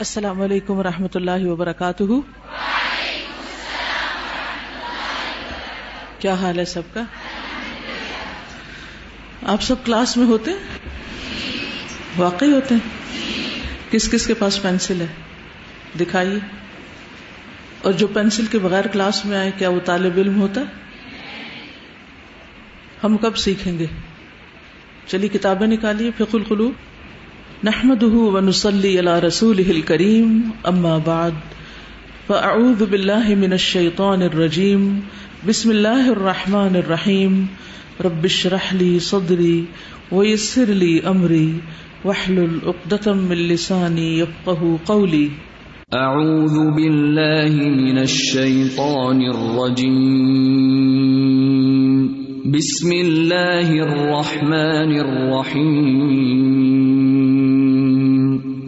السلام علیکم و رحمۃ اللہ وبرکاتہ۔ کیا حال ہے سب کا؟ آپ سب کلاس میں ہوتے واقعی ہوتے ہیں؟ کس کس کے پاس پینسل ہے؟ دکھائیے۔ اور جو پینسل کے بغیر کلاس میں آئے، کیا وہ طالب علم ہوتا؟ ہے ہم کب سیکھیں گے؟ چلیے، کتابیں نکالیے فق القلوب۔ نحمده ونصلي على رسوله الكريم، أما بعد، فأعوذ بالله من الشيطان الرجيم، بسم الله الرحمن الرحيم، رب اشرح لي صدري ويسر لي أمري، واحلل عقدة من لساني يفقه قولي. أعوذ بالله من الشيطان الرجيم. بسم الله الرحمن الرحيم.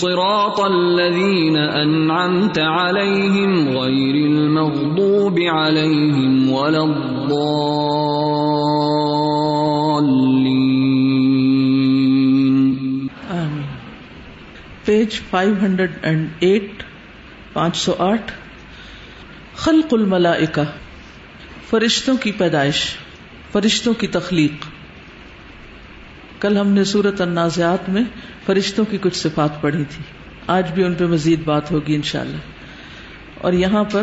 صراط الذين أنعمت عليهم غير المغضوب عليهم ولا الضالين. آمین. پیج 508 پانچ سو آٹھ. خلق الملائکہ، فرشتوں کی پیدائش، فرشتوں کی تخلیق. کل ہم نے سورت النازعات میں فرشتوں کی کچھ صفات پڑھی تھی۔ آج بھی ان پہ مزید بات ہوگی انشاءاللہ۔ اور یہاں پر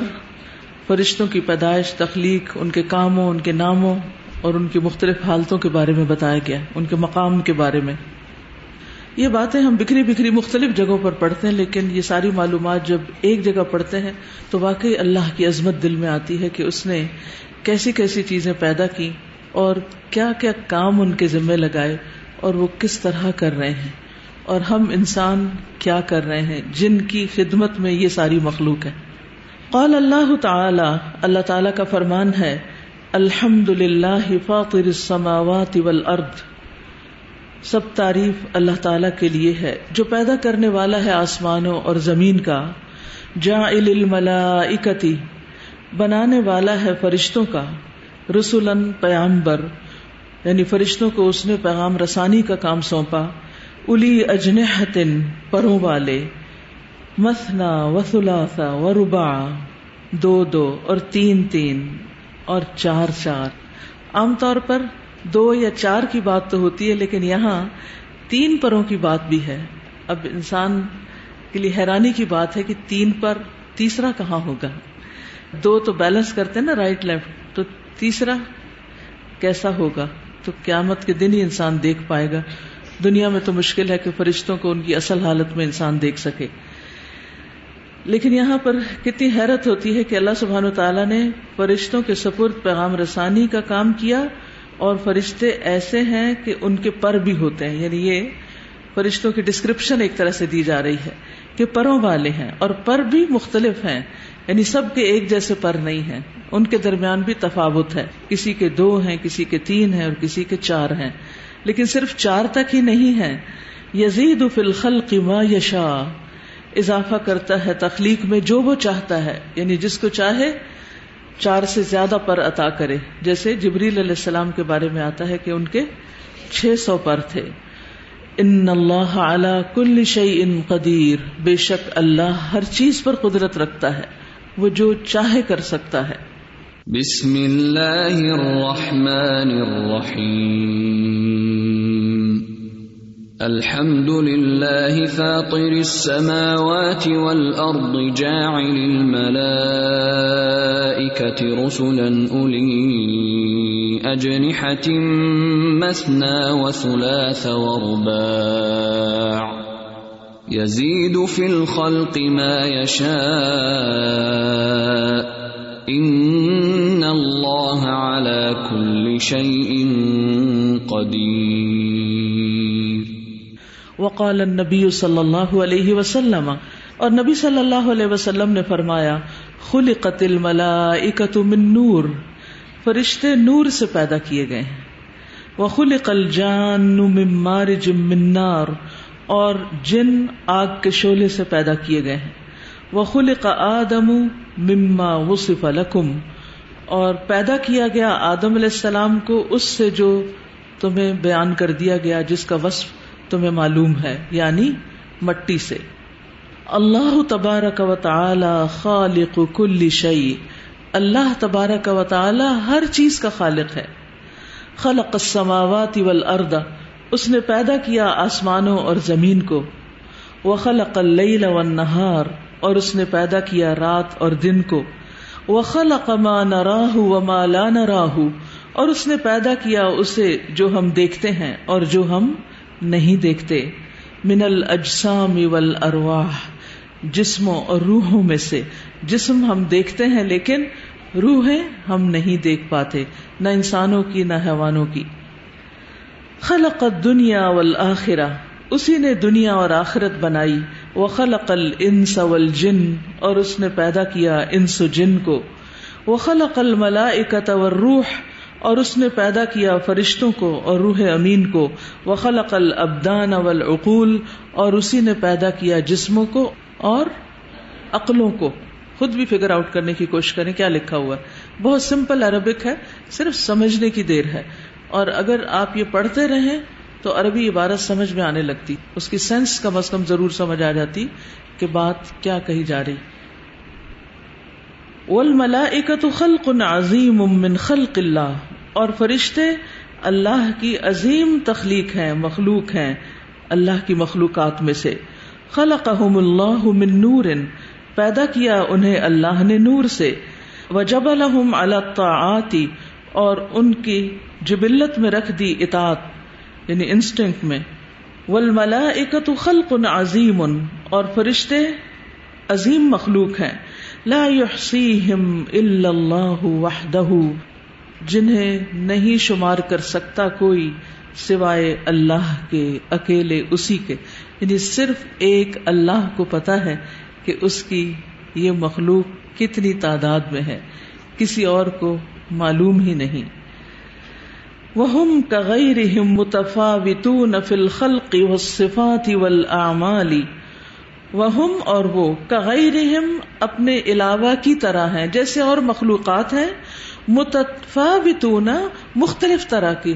فرشتوں کی پیدائش، تخلیق، ان کے کاموں، ان کے ناموں اور ان کی مختلف حالتوں کے بارے میں بتایا گیا، ان کے مقام کے بارے میں۔ یہ باتیں ہم بکھری بکھری مختلف جگہوں پر پڑھتے ہیں، لیکن یہ ساری معلومات جب ایک جگہ پڑھتے ہیں تو واقعی اللہ کی عظمت دل میں آتی ہے کہ اس نے کیسی کیسی چیزیں پیدا کی اور کیا کیا کام ان کے ذمے لگائے اور وہ کس طرح کر رہے ہیں اور ہم انسان کیا کر رہے ہیں جن کی خدمت میں یہ ساری مخلوق ہے۔ قال اللہ تعالی اللہ تعالی کا فرمان ہے الحمد للہ فاطر السماوات والارض۔ سب تعریف اللہ تعالی کے لیے ہے، جو پیدا کرنے والا ہے آسمانوں اور زمین کا۔ جاعل الملائکتی، بنانے والا ہے فرشتوں کا۔ رسولن پیامبر یعنی فرشتوں کو اس نے پیغام رسانی کا کام سونپا الی اجنحتن پروں والے، مثنا و ثلاثا و ربا دو دو اور تین تین اور چار چار۔ عام طور پر دو یا چار کی بات تو ہوتی ہے، لیکن یہاں تین پروں کی بات بھی ہے۔ اب انسان کے لیے حیرانی کی بات ہے کہ تین پر تیسرا کہاں ہوگا؟ دو تو بیلنس کرتے ہیں نا رائٹ لیفٹ تو تیسرا کیسا ہوگا؟ تو قیامت کے دن ہی انسان دیکھ پائے گا۔ دنیا میں تو مشکل ہے کہ فرشتوں کو ان کی اصل حالت میں انسان دیکھ سکے۔ لیکن یہاں پر کتنی حیرت ہوتی ہے کہ اللہ سبحان و تعالیٰ نے فرشتوں کے سپرد پیغام رسانی کا کام کیا اور فرشتے ایسے ہیں کہ ان کے پر بھی ہوتے ہیں۔ یعنی یہ فرشتوں کی ڈسکرپشن ایک طرح سے دی جا رہی ہے کہ پروں والے ہیں اور پر بھی مختلف ہیں۔ یعنی سب کے ایک جیسے پر نہیں ہیں۔ ان کے درمیان بھی تفاوت ہے۔ کسی کے دو ہیں، کسی کے تین ہیں اور کسی کے چار ہیں۔ لیکن صرف چار تک ہی نہیں ہے یزید فی الخلق ما یشا۔ اضافہ کرتا ہے تخلیق میں جو وہ چاہتا ہے۔ یعنی جس کو چاہے، چار سے زیادہ پر عطا کرے۔ جیسے جبریل علیہ السلام کے بارے میں آتا ہے کہ ان کے چھ سو پر تھے۔ ان اللہ اعلی کل شعی ان قدیر۔ بے شک اللہ ہر چیز پر قدرت رکھتا ہے۔ وہ جو چاہے کر سکتا ہے۔ بسم اللہ الرحمن الرحیم۔ الحمد للہ فاطر السماوات والارض جاعل الملائکة رسلا اولی اجنحة مثنى وثلاث ورباع۔ يزيد في الخلق ما يشاء. ان اللہ على كل شيء قدير. وقال النبی صلی اللہ علیہ وسلم، اور نبی صلی اللہ علیہ وسلم نے فرمایا، خلقت الملائکۃ من نور، فرشتے نور سے پیدا کیے گئے ہیں۔ وخلق الجان من مارج من نار اور جن آگ کے شعلے سے پیدا کیے گئے ہیں۔ وخلق آدم مما وصف لکم اور پیدا کیا گیا آدم علیہ السلام کو اس سے جو تمہیں بیان کر دیا گیا، جس کا وصف تمہیں معلوم ہے یعنی مٹی سے۔ اللہ تبارک و تعالی خالق کل شعی اللہ تبارک و تعالی ہر چیز کا خالق ہے۔ خلق السماوات والارض۔ اس نے پیدا کیا آسمانوں اور زمین کو۔ وہ خلق اللیل والنہار اور اس نے پیدا کیا رات اور دن کو۔ وہ خلق ما نراہ وما لا نراہ اور اس نے پیدا کیا اسے جو ہم دیکھتے ہیں اور جو ہم نہیں دیکھتے۔ من الاجسام والارواح جسموں اور روحوں میں سے۔ جسم ہم دیکھتے ہیں لیکن روحیں ہم نہیں دیکھ پاتے، نہ انسانوں کی نہ حیوانوں کی۔ خلق دنیا والآخرہ اسی نے دنیا اور آخرت بنائی. وہ خلق الانس والجن اور اس نے پیدا کیا انس و جن کو. وہ خلق الملائکۃ والروح اور اس نے پیدا کیا فرشتوں کو اور روح امین کو. وہ خلق الابدان والعقول اور اسی نے پیدا کیا جسموں کو اور عقلوں کو. خود بھی فگر آؤٹ کرنے کی کوشش کریں، کیا لکھا ہوا ہے؟ بہت سمپل عربک ہے، صرف سمجھنے کی دیر ہے. اور اگر آپ یہ پڑھتے رہیں تو عربی عبارت سمجھ میں آنے لگتی۔ اس کی سینس کم از کم ضرور سمجھ آ جاتی کہ بات کیا کہی جا رہی۔ والملائکۃ خلق عظیم من خلق اللہ اور فرشتے اللہ کی عظیم تخلیق ہیں، مخلوق ہیں، اللہ کی مخلوقات میں سے۔ خلقہم اللہ من نور۔ پیدا کیا انہیں اللہ نے نور سے۔ وجب الحم الطاعات۔ اور ان کی جبلت میں رکھ دی اطاعت یعنی انسٹنکٹ میں۔ والملائکۃ خلق عظیم، اور فرشتے عظیم مخلوق ہیں۔ لا يحصيهم الا الله وحده، جنہیں نہیں شمار کر سکتا کوئی سوائے اللہ کے، اکیلے اسی کے۔ یعنی صرف ایک اللہ کو پتا ہے کہ اس کی یہ مخلوق کتنی تعداد میں ہے۔ کسی اور کو معلوم ہی نہیں۔ وہ کغیر متفاوتون فی الخلق والصفات والاعمال وہم اور وہ کغیر اپنے علاوہ کی طرح ہیں، جیسے اور مخلوقات ہیں، متفاوتون مختلف طرح کی۔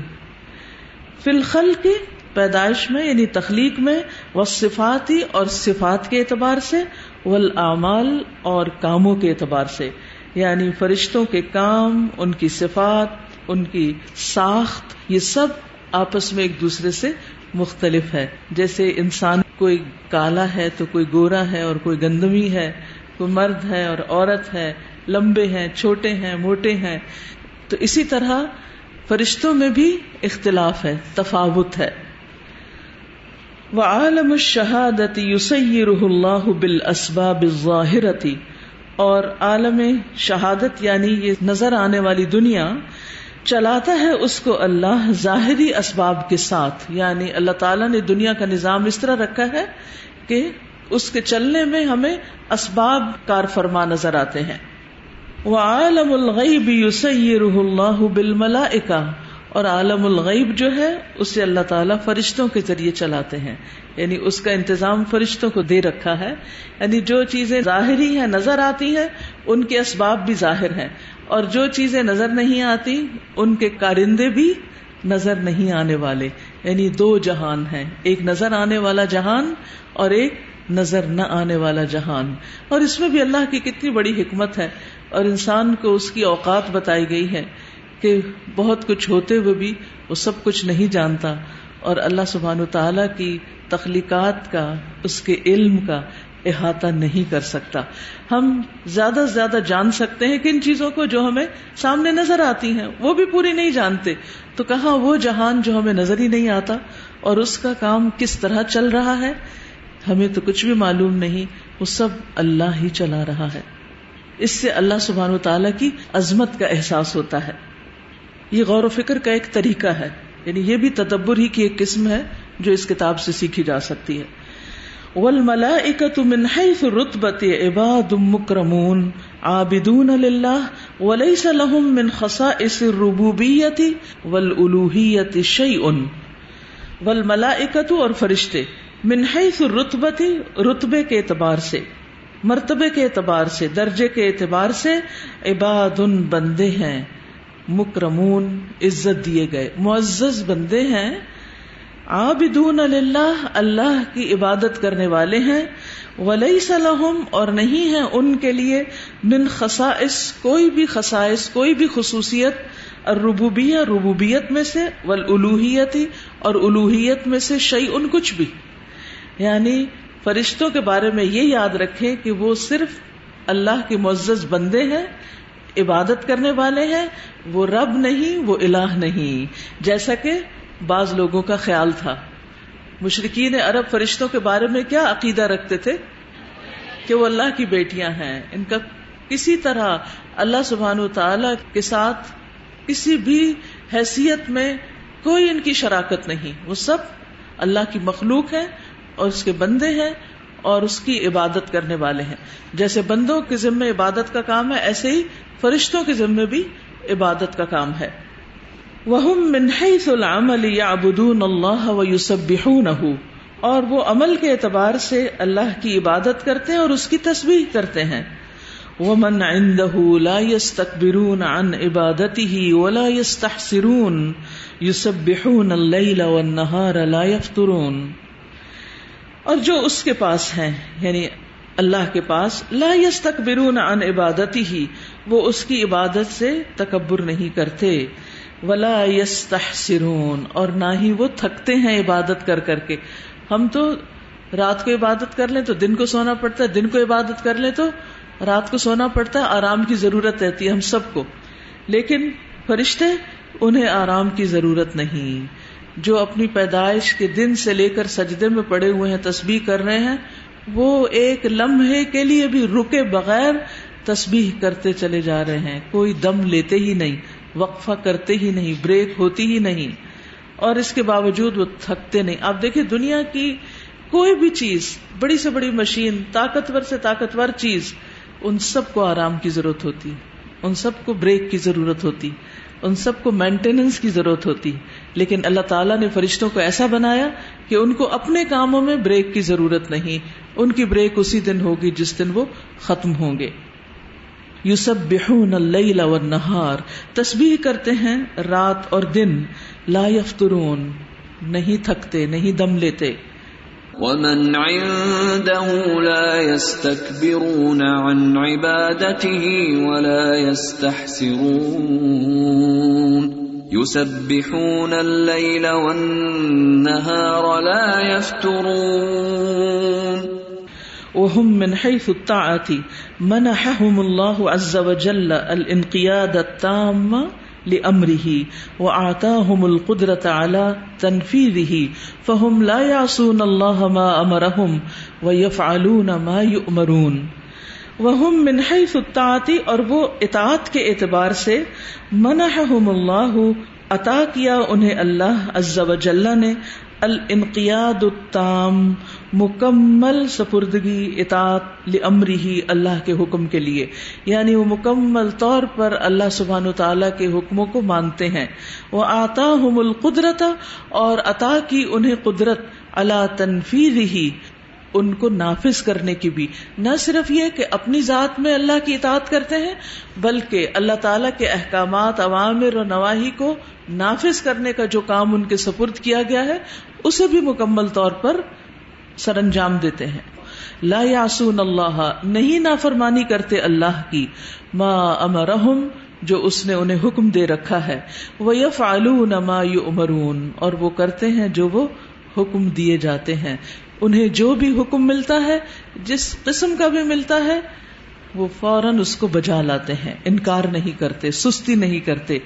فی الخلق پیدائش میں یعنی تخلیق میں وہ صفاتی اور صفات کے اعتبار سے والاعمال اور کاموں کے اعتبار سے۔ یعنی فرشتوں کے کام، ان کی صفات ان کی ساخت، یہ سب آپس میں ایک دوسرے سے مختلف ہے۔ جیسے انسان کوئی کالا ہے تو کوئی گورا ہے اور کوئی گندمی ہے، کوئی مرد ہے اور عورت ہے، لمبے ہیں، چھوٹے ہیں، موٹے ہیں۔ تو اسی طرح فرشتوں میں بھی اختلاف ہے، تفاوت ہے۔ وہ عالم الشہادت یوسیر اللہ بال اسباب ظاہرتی اور عالم شہادت یعنی یہ نظر آنے والی دنیا چلاتا ہے اس کو اللہ ظاہری اسباب کے ساتھ یعنی اللہ تعالیٰ نے دنیا کا نظام اس طرح رکھا ہے کہ اس کے چلنے میں ہمیں اسباب کار فرما نظر آتے ہیں۔ وہ عالم الغیب یوسیر اللہ بالملا اور عالم الغیب جو ہے، اسے اللہ تعالیٰ فرشتوں کے ذریعے چلاتے ہیں۔ یعنی اس کا انتظام فرشتوں کو دے رکھا ہے۔ یعنی جو چیزیں ظاہری ہیں، نظر آتی ہیں، ان کے اسباب بھی ظاہر ہیں۔ اور جو چیزیں نظر نہیں آتی، ان کے کارندے بھی نظر نہیں آنے والے۔ یعنی دو جہان ہیں۔ ایک نظر آنے والا جہان اور ایک نظر نہ آنے والا جہان۔ اور اس میں بھی اللہ کی کتنی بڑی حکمت ہے۔ اور انسان کو اس کی اوقات بتائی گئی ہے۔ کہ بہت کچھ ہوتے ہوئے بھی وہ سب کچھ نہیں جانتا اور اللہ سبحان تعالی کی تخلیقات کا، اس کے علم کا احاطہ نہیں کر سکتا۔ ہم زیادہ سے زیادہ جان سکتے ہیں کن چیزوں کو جو ہمیں سامنے نظر آتی ہیں، وہ بھی پوری نہیں جانتے۔ تو کہاں وہ جہان جو ہمیں نظر ہی نہیں آتا؟ اور اس کا کام کس طرح چل رہا ہے؟ ہمیں تو کچھ بھی معلوم نہیں، وہ سب اللہ ہی چلا رہا ہے۔ اس سے اللہ سبحان و تعالی کی عظمت کا احساس ہوتا ہے۔ یہ غور و فکر کا ایک طریقہ ہے۔ یعنی یہ بھی تدبر ہی کی ایک قسم ہے جو اس کتاب سے سیکھی جا سکتی ہے۔ والملائکۃ من حیث رتبت عباد مکرمون عابدون للہ وليس لهم من خصائص الربوبیت والالوہیت شیء والملائکۃ اور فرشتے من حیث الرتبت رتبے کے اعتبار سے، مرتبے کے اعتبار سے، درجے کے اعتبار سے عباد بندے ہیں۔ مکرمون عزت دیے گئے۔ معزز بندے ہیں۔ عابدون اللہ اللہ کی عبادت کرنے والے ہیں۔ ولی سلحم اور نہیں ہے ان کے لیے۔ من خصائص، کوئی بھی خصائص، کوئی بھی خصوصیت۔ اور ربوبیہ ربوبیت میں سے۔ ولوحیت اور الوحیت میں سے شعی ان کچھ بھی۔ یعنی فرشتوں کے بارے میں یہ یاد رکھے کہ وہ صرف اللہ کے معزز بندے ہیں۔ عبادت کرنے والے ہیں، وہ رب نہیں، وہ الہ نہیں۔ جیسا کہ بعض لوگوں کا خیال تھا۔ مشرقین عرب فرشتوں کے بارے میں کیا عقیدہ رکھتے تھے؟ کہ وہ اللہ کی بیٹیاں ہیں۔ ان کا کسی طرح اللہ سبحان و تعالی کے ساتھ کسی بھی حیثیت میں کوئی ان کی شراکت نہیں۔ وہ سب اللہ کی مخلوق ہے اور اس کے بندے ہیں اور اس کی عبادت کرنے والے ہیں۔ جیسے بندوں کے ذمے عبادت کا کام ہے، ایسے ہی فرشتوں کے ذمے بھی عبادت کا کام ہے۔ اور وہ عمل کے اعتبار سے اللہ کی عبادت کرتے ہیں اور اس کی تصویر کرتے ہیں۔ وہ من لا يستكبرون عن عبادته ولا يستحسرون۔ يسبحون الليل والنهار لا يفترون۔ اور جو اس کے پاس ہیں یعنی اللہ کے پاس، لا يستكبرون عن عبادته وہ اس کی عبادت سے تکبر نہیں کرتے، ولا یس تحسرون اور نہ ہی وہ تھکتے ہیں عبادت کر کر کے۔ ہم تو رات کو عبادت کر لیں تو دن کو سونا پڑتا ہے دن کو عبادت کر لیں تو رات کو سونا پڑتا ہے آرام کی ضرورت رہتی ہے ہم سب کو۔ لیکن فرشتے، انہیں آرام کی ضرورت نہیں۔ جو اپنی پیدائش کے دن سے لے کر سجدے میں پڑے ہوئے ہیں، تسبیح کر رہے ہیں، وہ ایک لمحے کے لیے بھی رکے بغیر تسبیح کرتے چلے جا رہے ہیں۔ کوئی دم لیتے ہی نہیں، وقفہ کرتے ہی نہیں، بریک ہوتی ہی نہیں۔ اور اس کے باوجود وہ تھکتے نہیں۔ آپ دیکھیں، دنیا کی کوئی بھی چیز، بڑی سے بڑی مشین، طاقتور سے طاقتور چیز، ان سب کو آرام کی ضرورت ہوتی۔ ان سب کو بریک کی ضرورت ہوتی۔ ان سب کو مینٹیننس کی ضرورت ہوتی۔ لیکن اللہ تعالیٰ نے فرشتوں کو ایسا بنایا کہ ان کو اپنے کاموں میں بریک کی ضرورت نہیں۔ ان کی بریک اسی دن ہوگی جس دن وہ ختم ہوں گے۔ یوسب اللیل والنہار۔ تسبیح کرتے ہیں رات اور دن۔ لا یفترون۔ نہیں تھکتے، نہیں دم لیتے۔ ومن عنده لا يستكبرون عن عبادته ولا يستحسرون۔ يسبحون الليل والنهار لا يفترون. وهم من حيث الطاعة منحهم الله عز وجل الانقياد التام لأمره وآتاهم القدرة على تنفيذه، فهم لا يعصون الله ما أمرهم ويفعلون ما يؤمرون. وهم من حيث اور وہ اطاعت کے اعتبار سے منحهم الله، عطا کیا انہیں اللہ عز و جل نے الانقیاد التام، مکمل سپردگی، اطاعت لامری اللہ کے حکم کے لیے۔ یعنی وہ مکمل طور پر اللہ سبحان و تعالیٰ کے حکموں کو مانتے ہیں۔ وہ آتا ہم القدرت اور عطا کی انہیں قدرت اللہ تنفیز ہی ان کو نافذ کرنے کی بھی۔ نہ صرف یہ کہ اپنی ذات میں اللہ کی اطاعت کرتے ہیں، بلکہ اللہ تعالیٰ کے احکامات عوامر اور نواحی کو نافذ کرنے کا جو کام ان کے سپرد کیا گیا ہے، اسے بھی مکمل طور پر سر انجام دیتے ہیں۔ لا یاسون اللہ، نہیں نافرمانی کرتے اللہ کی۔ ما امرحم جو اس نے انہیں حکم دے رکھا ہے۔ وہ یف ما یؤمرون، اور وہ کرتے ہیں جو وہ حکم دیے جاتے ہیں۔ انہیں جو بھی حکم ملتا ہے جس قسم کا بھی ملتا ہے وہ فوراً اس کو بجا لاتے ہیں۔ انکار نہیں کرتے سستی نہیں کرتے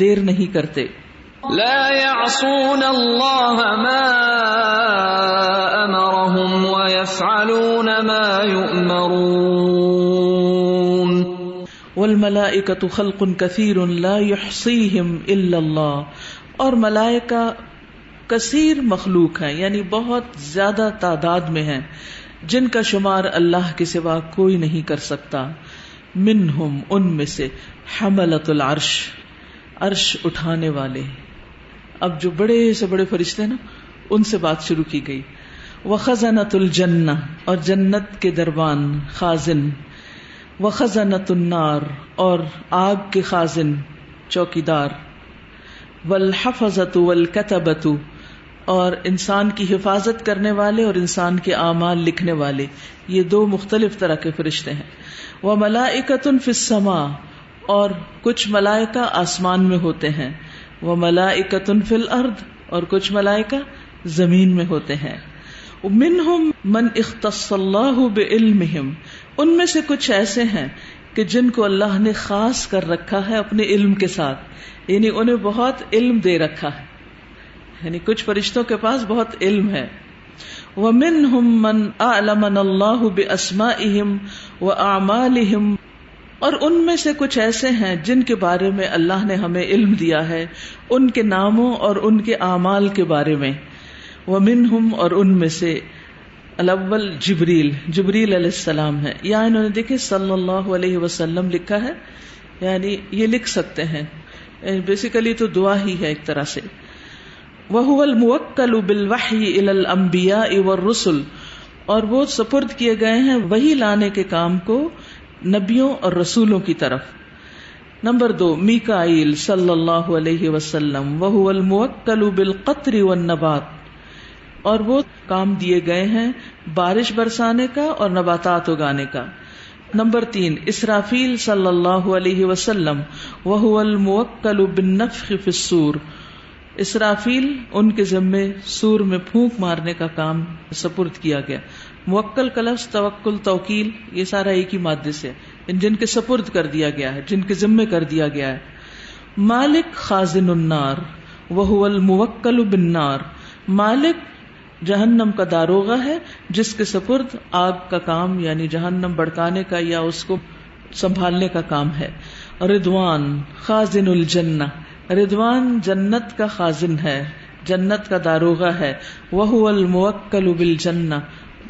دیر نہیں کرتے۔ لا يعصون الله ما امرهم ويفعلون ما يؤمرون خلق كثير لا يحصيهم الا الله اور ملائکہ کثیر مخلوق ہیں یعنی بہت زیادہ تعداد میں ہیں، جن کا شمار اللہ کے سوا کوئی نہیں کر سکتا۔ منہم، ان میں سے حملت العرش، عرش اٹھانے والے۔ اب جو بڑے سے بڑے فرشتے نا، ان سے بات شروع کی گئی۔ وہ خزانت الجن اور جنت کے دربان خازن۔ و خزانت النار، اور آگ کے خازن، چوکیدار۔ والحفظت والکتبت اور انسان کی حفاظت کرنے والے اور انسان کے اعمال لکھنے والے۔ یہ دو مختلف طرح کے فرشتے ہیں۔ وہ ملائکت فی السما اور کچھ ملائکہ آسمان میں ہوتے ہیں۔ وہ ملائکت فی الارض اور کچھ ملائکہ زمین میں ہوتے ہیں۔ منہم من اختص اللہ بعلمہم ان میں سے کچھ ایسے ہیں کہ جن کو اللہ نے خاص کر رکھا ہے اپنے علم کے ساتھ یعنی انہیں بہت علم دے رکھا ہے۔ یعنی کچھ فرشتوں کے پاس بہت علم ہے۔ وَمِنْهُمْ مَنْ أَعْلَمَنَ اللَّهُ بِأَسْمَائِهِمْ وَأَعْمَالِهِمْ اور ان میں سے کچھ ایسے ہیں جن کے بارے میں اللہ نے ہمیں علم دیا ہے، ان کے ناموں اور ان کے اعمال کے بارے میں۔ وَمِنْهُمْ اور ان میں سے الاول جبریل جبریل علیہ السلام ہے۔ یا انہوں نے دیکھے صلی اللہ علیہ وسلم لکھا ہے یعنی یہ لکھ سکتے ہیں۔ یعنی بیسیکلی تو دعا ہی ہے ایک طرح سے۔ وہ الموکل بالوحی الى الانبیاء والرسل۔ اور وہ سپرد کیے گئے ہیں وہی لانے کے کام کو نبیوں اور رسولوں کی طرف۔ نمبر دو، میکائیل صلی اللہ علیہ وسلم وہ الموکل بالقطر والنبات۔ اور وہ کام دیے گئے ہیں بارش برسانے کا اور نباتات اگانے کا۔ نمبر تین، اسرافیل صلی اللہ علیہ وسلم وہ الموکل بالنفخ فی السور اسرافیل ان کے ذمے سور میں پھونک مارنے کا کام سپرد کیا گیا۔ موکل کلفظ، توکل، توکیل، یہ سارا ایک ہی مادے سے جن کے سپرد کر دیا گیا ہے، جن کے ذمے کر دیا گیا ہے۔ مالک خازن النار وہ الموکل بنار مالک جہنم کا داروغہ ہے، جس کے سپرد آگ کا کام یعنی جہنم بڑکانے کا یا اس کو سنبھالنے کا کام ہے۔ ردوان خازن الجنہ۔ ردوان جنت کا خازن ہے، جنت کا داروغہ ہے۔ وہ الموکل بل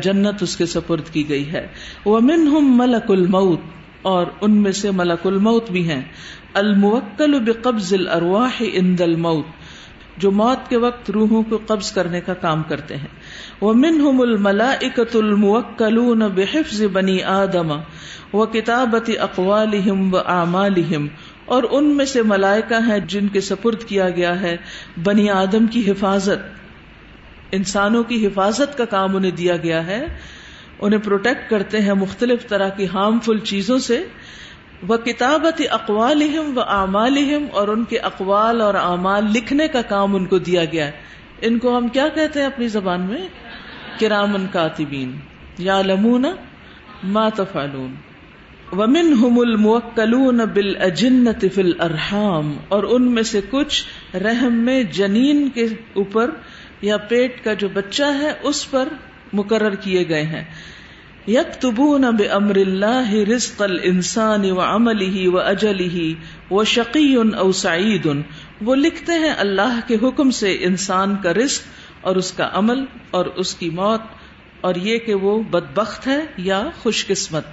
جنت اس کے سپرد کی گئی ہے۔ وہ منہم ملک الموت، اور ان میں سے ملک الموت بھی ہیں۔ الموکل بقبض الارواح عند الموت، جو موت کے وقت روحوں کو قبض کرنے کا کام کرتے ہیں۔ وہ منہم الملائکۃ الموکلون بحفظ بنی آدم و کتابت اقوالہم و اعمالہم اور ان میں سے ملائکہ ہیں جن کے سپرد کیا گیا ہے بنی آدم کی حفاظت۔ انسانوں کی حفاظت کا کام انہیں دیا گیا ہے۔ انہیں پروٹیکٹ کرتے ہیں مختلف طرح کی ہارمفل چیزوں سے۔ وہ کتابت اقوال و اعمال اور ان کے اقوال اور اعمال لکھنے کا کام ان کو دیا گیا ہے۔ ان کو ہم کیا کہتے ہیں اپنی زبان میں؟ کرامن کاتبین۔ یا لمون ما تفعلون۔ ومن ہم الموکلون بل اجنت فل ارحام اور ان میں سے کچھ رحم میں جنین کے اوپر یا پیٹ کا جو بچہ ہے، اس پر مقرر کیے گئے ہیں۔ یک تبون اب امر اللہ رزق الانسان و عمل ہی و اجل ہی و شقی او سعید، وہ لکھتے ہیں اللہ کے حکم سے انسان کا رزق اور اس کا عمل اور اس کی موت، اور یہ کہ وہ بدبخت ہے یا خوش قسمت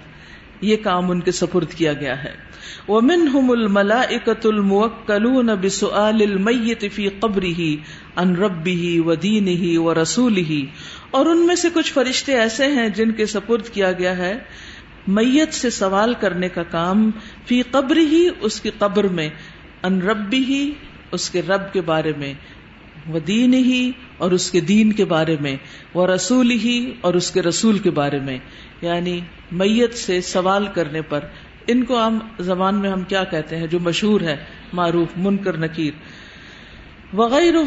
یہ کام ان کے سپرد کیا گیا ہے۔ ومنهم الملائکۃ الموکلون بسؤال المیت فی قبره عن ربه ودینه ورسوله اور ان میں سے کچھ فرشتے ایسے ہیں جن کے سپرد کیا گیا ہے۔ میت سے سوال کرنے کا کام فی قبر ہی اس کی قبر میں ان ربی ہی اس کے رب کے بارے میں وہ دین ہی اور اس کے دین کے بارے میں وہ رسول ہی اور اس کے رسول کے بارے میں۔ یعنی میت سے سوال کرنے پر ان کو عام زبان میں ہم کیا کہتے ہیں جو مشہور ہے، معروف، منکر، نکیر۔ وغیرہ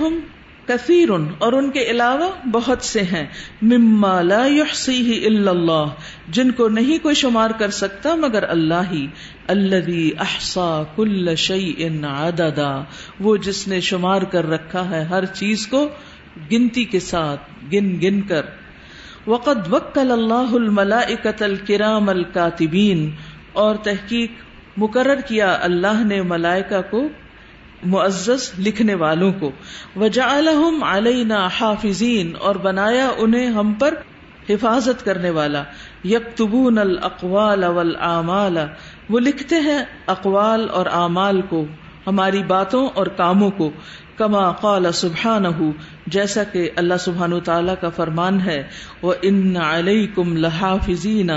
کثیر اور ان کے علاوہ بہت سے ہیں۔ مما لا يحصيه الا اللہ، جن کو نہیں کوئی شمار کر سکتا مگر اللہ ہی۔ الذي احصا كل شيء عددا، وہ جس نے شمار کر رکھا ہے ہر چیز کو گنتی کے ساتھ، گن گن کر۔ وقد وکل اللہ الملائکۃ الکرام الکاتبین، اور تحقیق مقرر کیا اللہ نے ملائکہ کو، معزز لکھنے والوں کو۔ وجعلہم علینا حافظین، اور بنایا انہیں ہم پر حفاظت کرنے والا۔ یکتبون الاقوال والآمال، وہ لکھتے ہیں اقوال اور اعمال کو، ہماری باتوں اور کاموں کو۔ کما قال سبحان جیسا کہ اللہ سبحان تعالیٰ کا فرمان ہے وہ ان علیکم لحافظین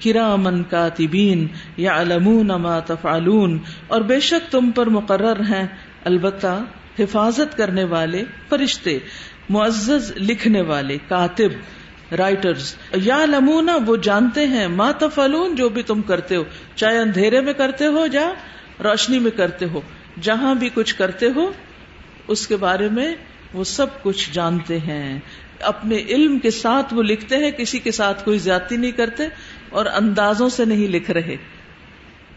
کرامن کاتبین، یعلمون ما تفعلون۔ اور بے شک تم پر مقرر ہیں البتہ حفاظت کرنے والے فرشتے، معزز لکھنے والے کاتب رائٹرز یا لمونا وہ جانتے ہیں ما تفعلون، جو بھی تم کرتے ہو، چاہے اندھیرے میں کرتے ہو یا روشنی میں کرتے ہو، جہاں بھی کچھ کرتے ہو اس کے بارے میں وہ سب کچھ جانتے ہیں۔ اپنے علم کے ساتھ وہ لکھتے ہیں، کسی کے ساتھ کوئی زیادتی نہیں کرتے اور اندازوں سے نہیں لکھ رہے۔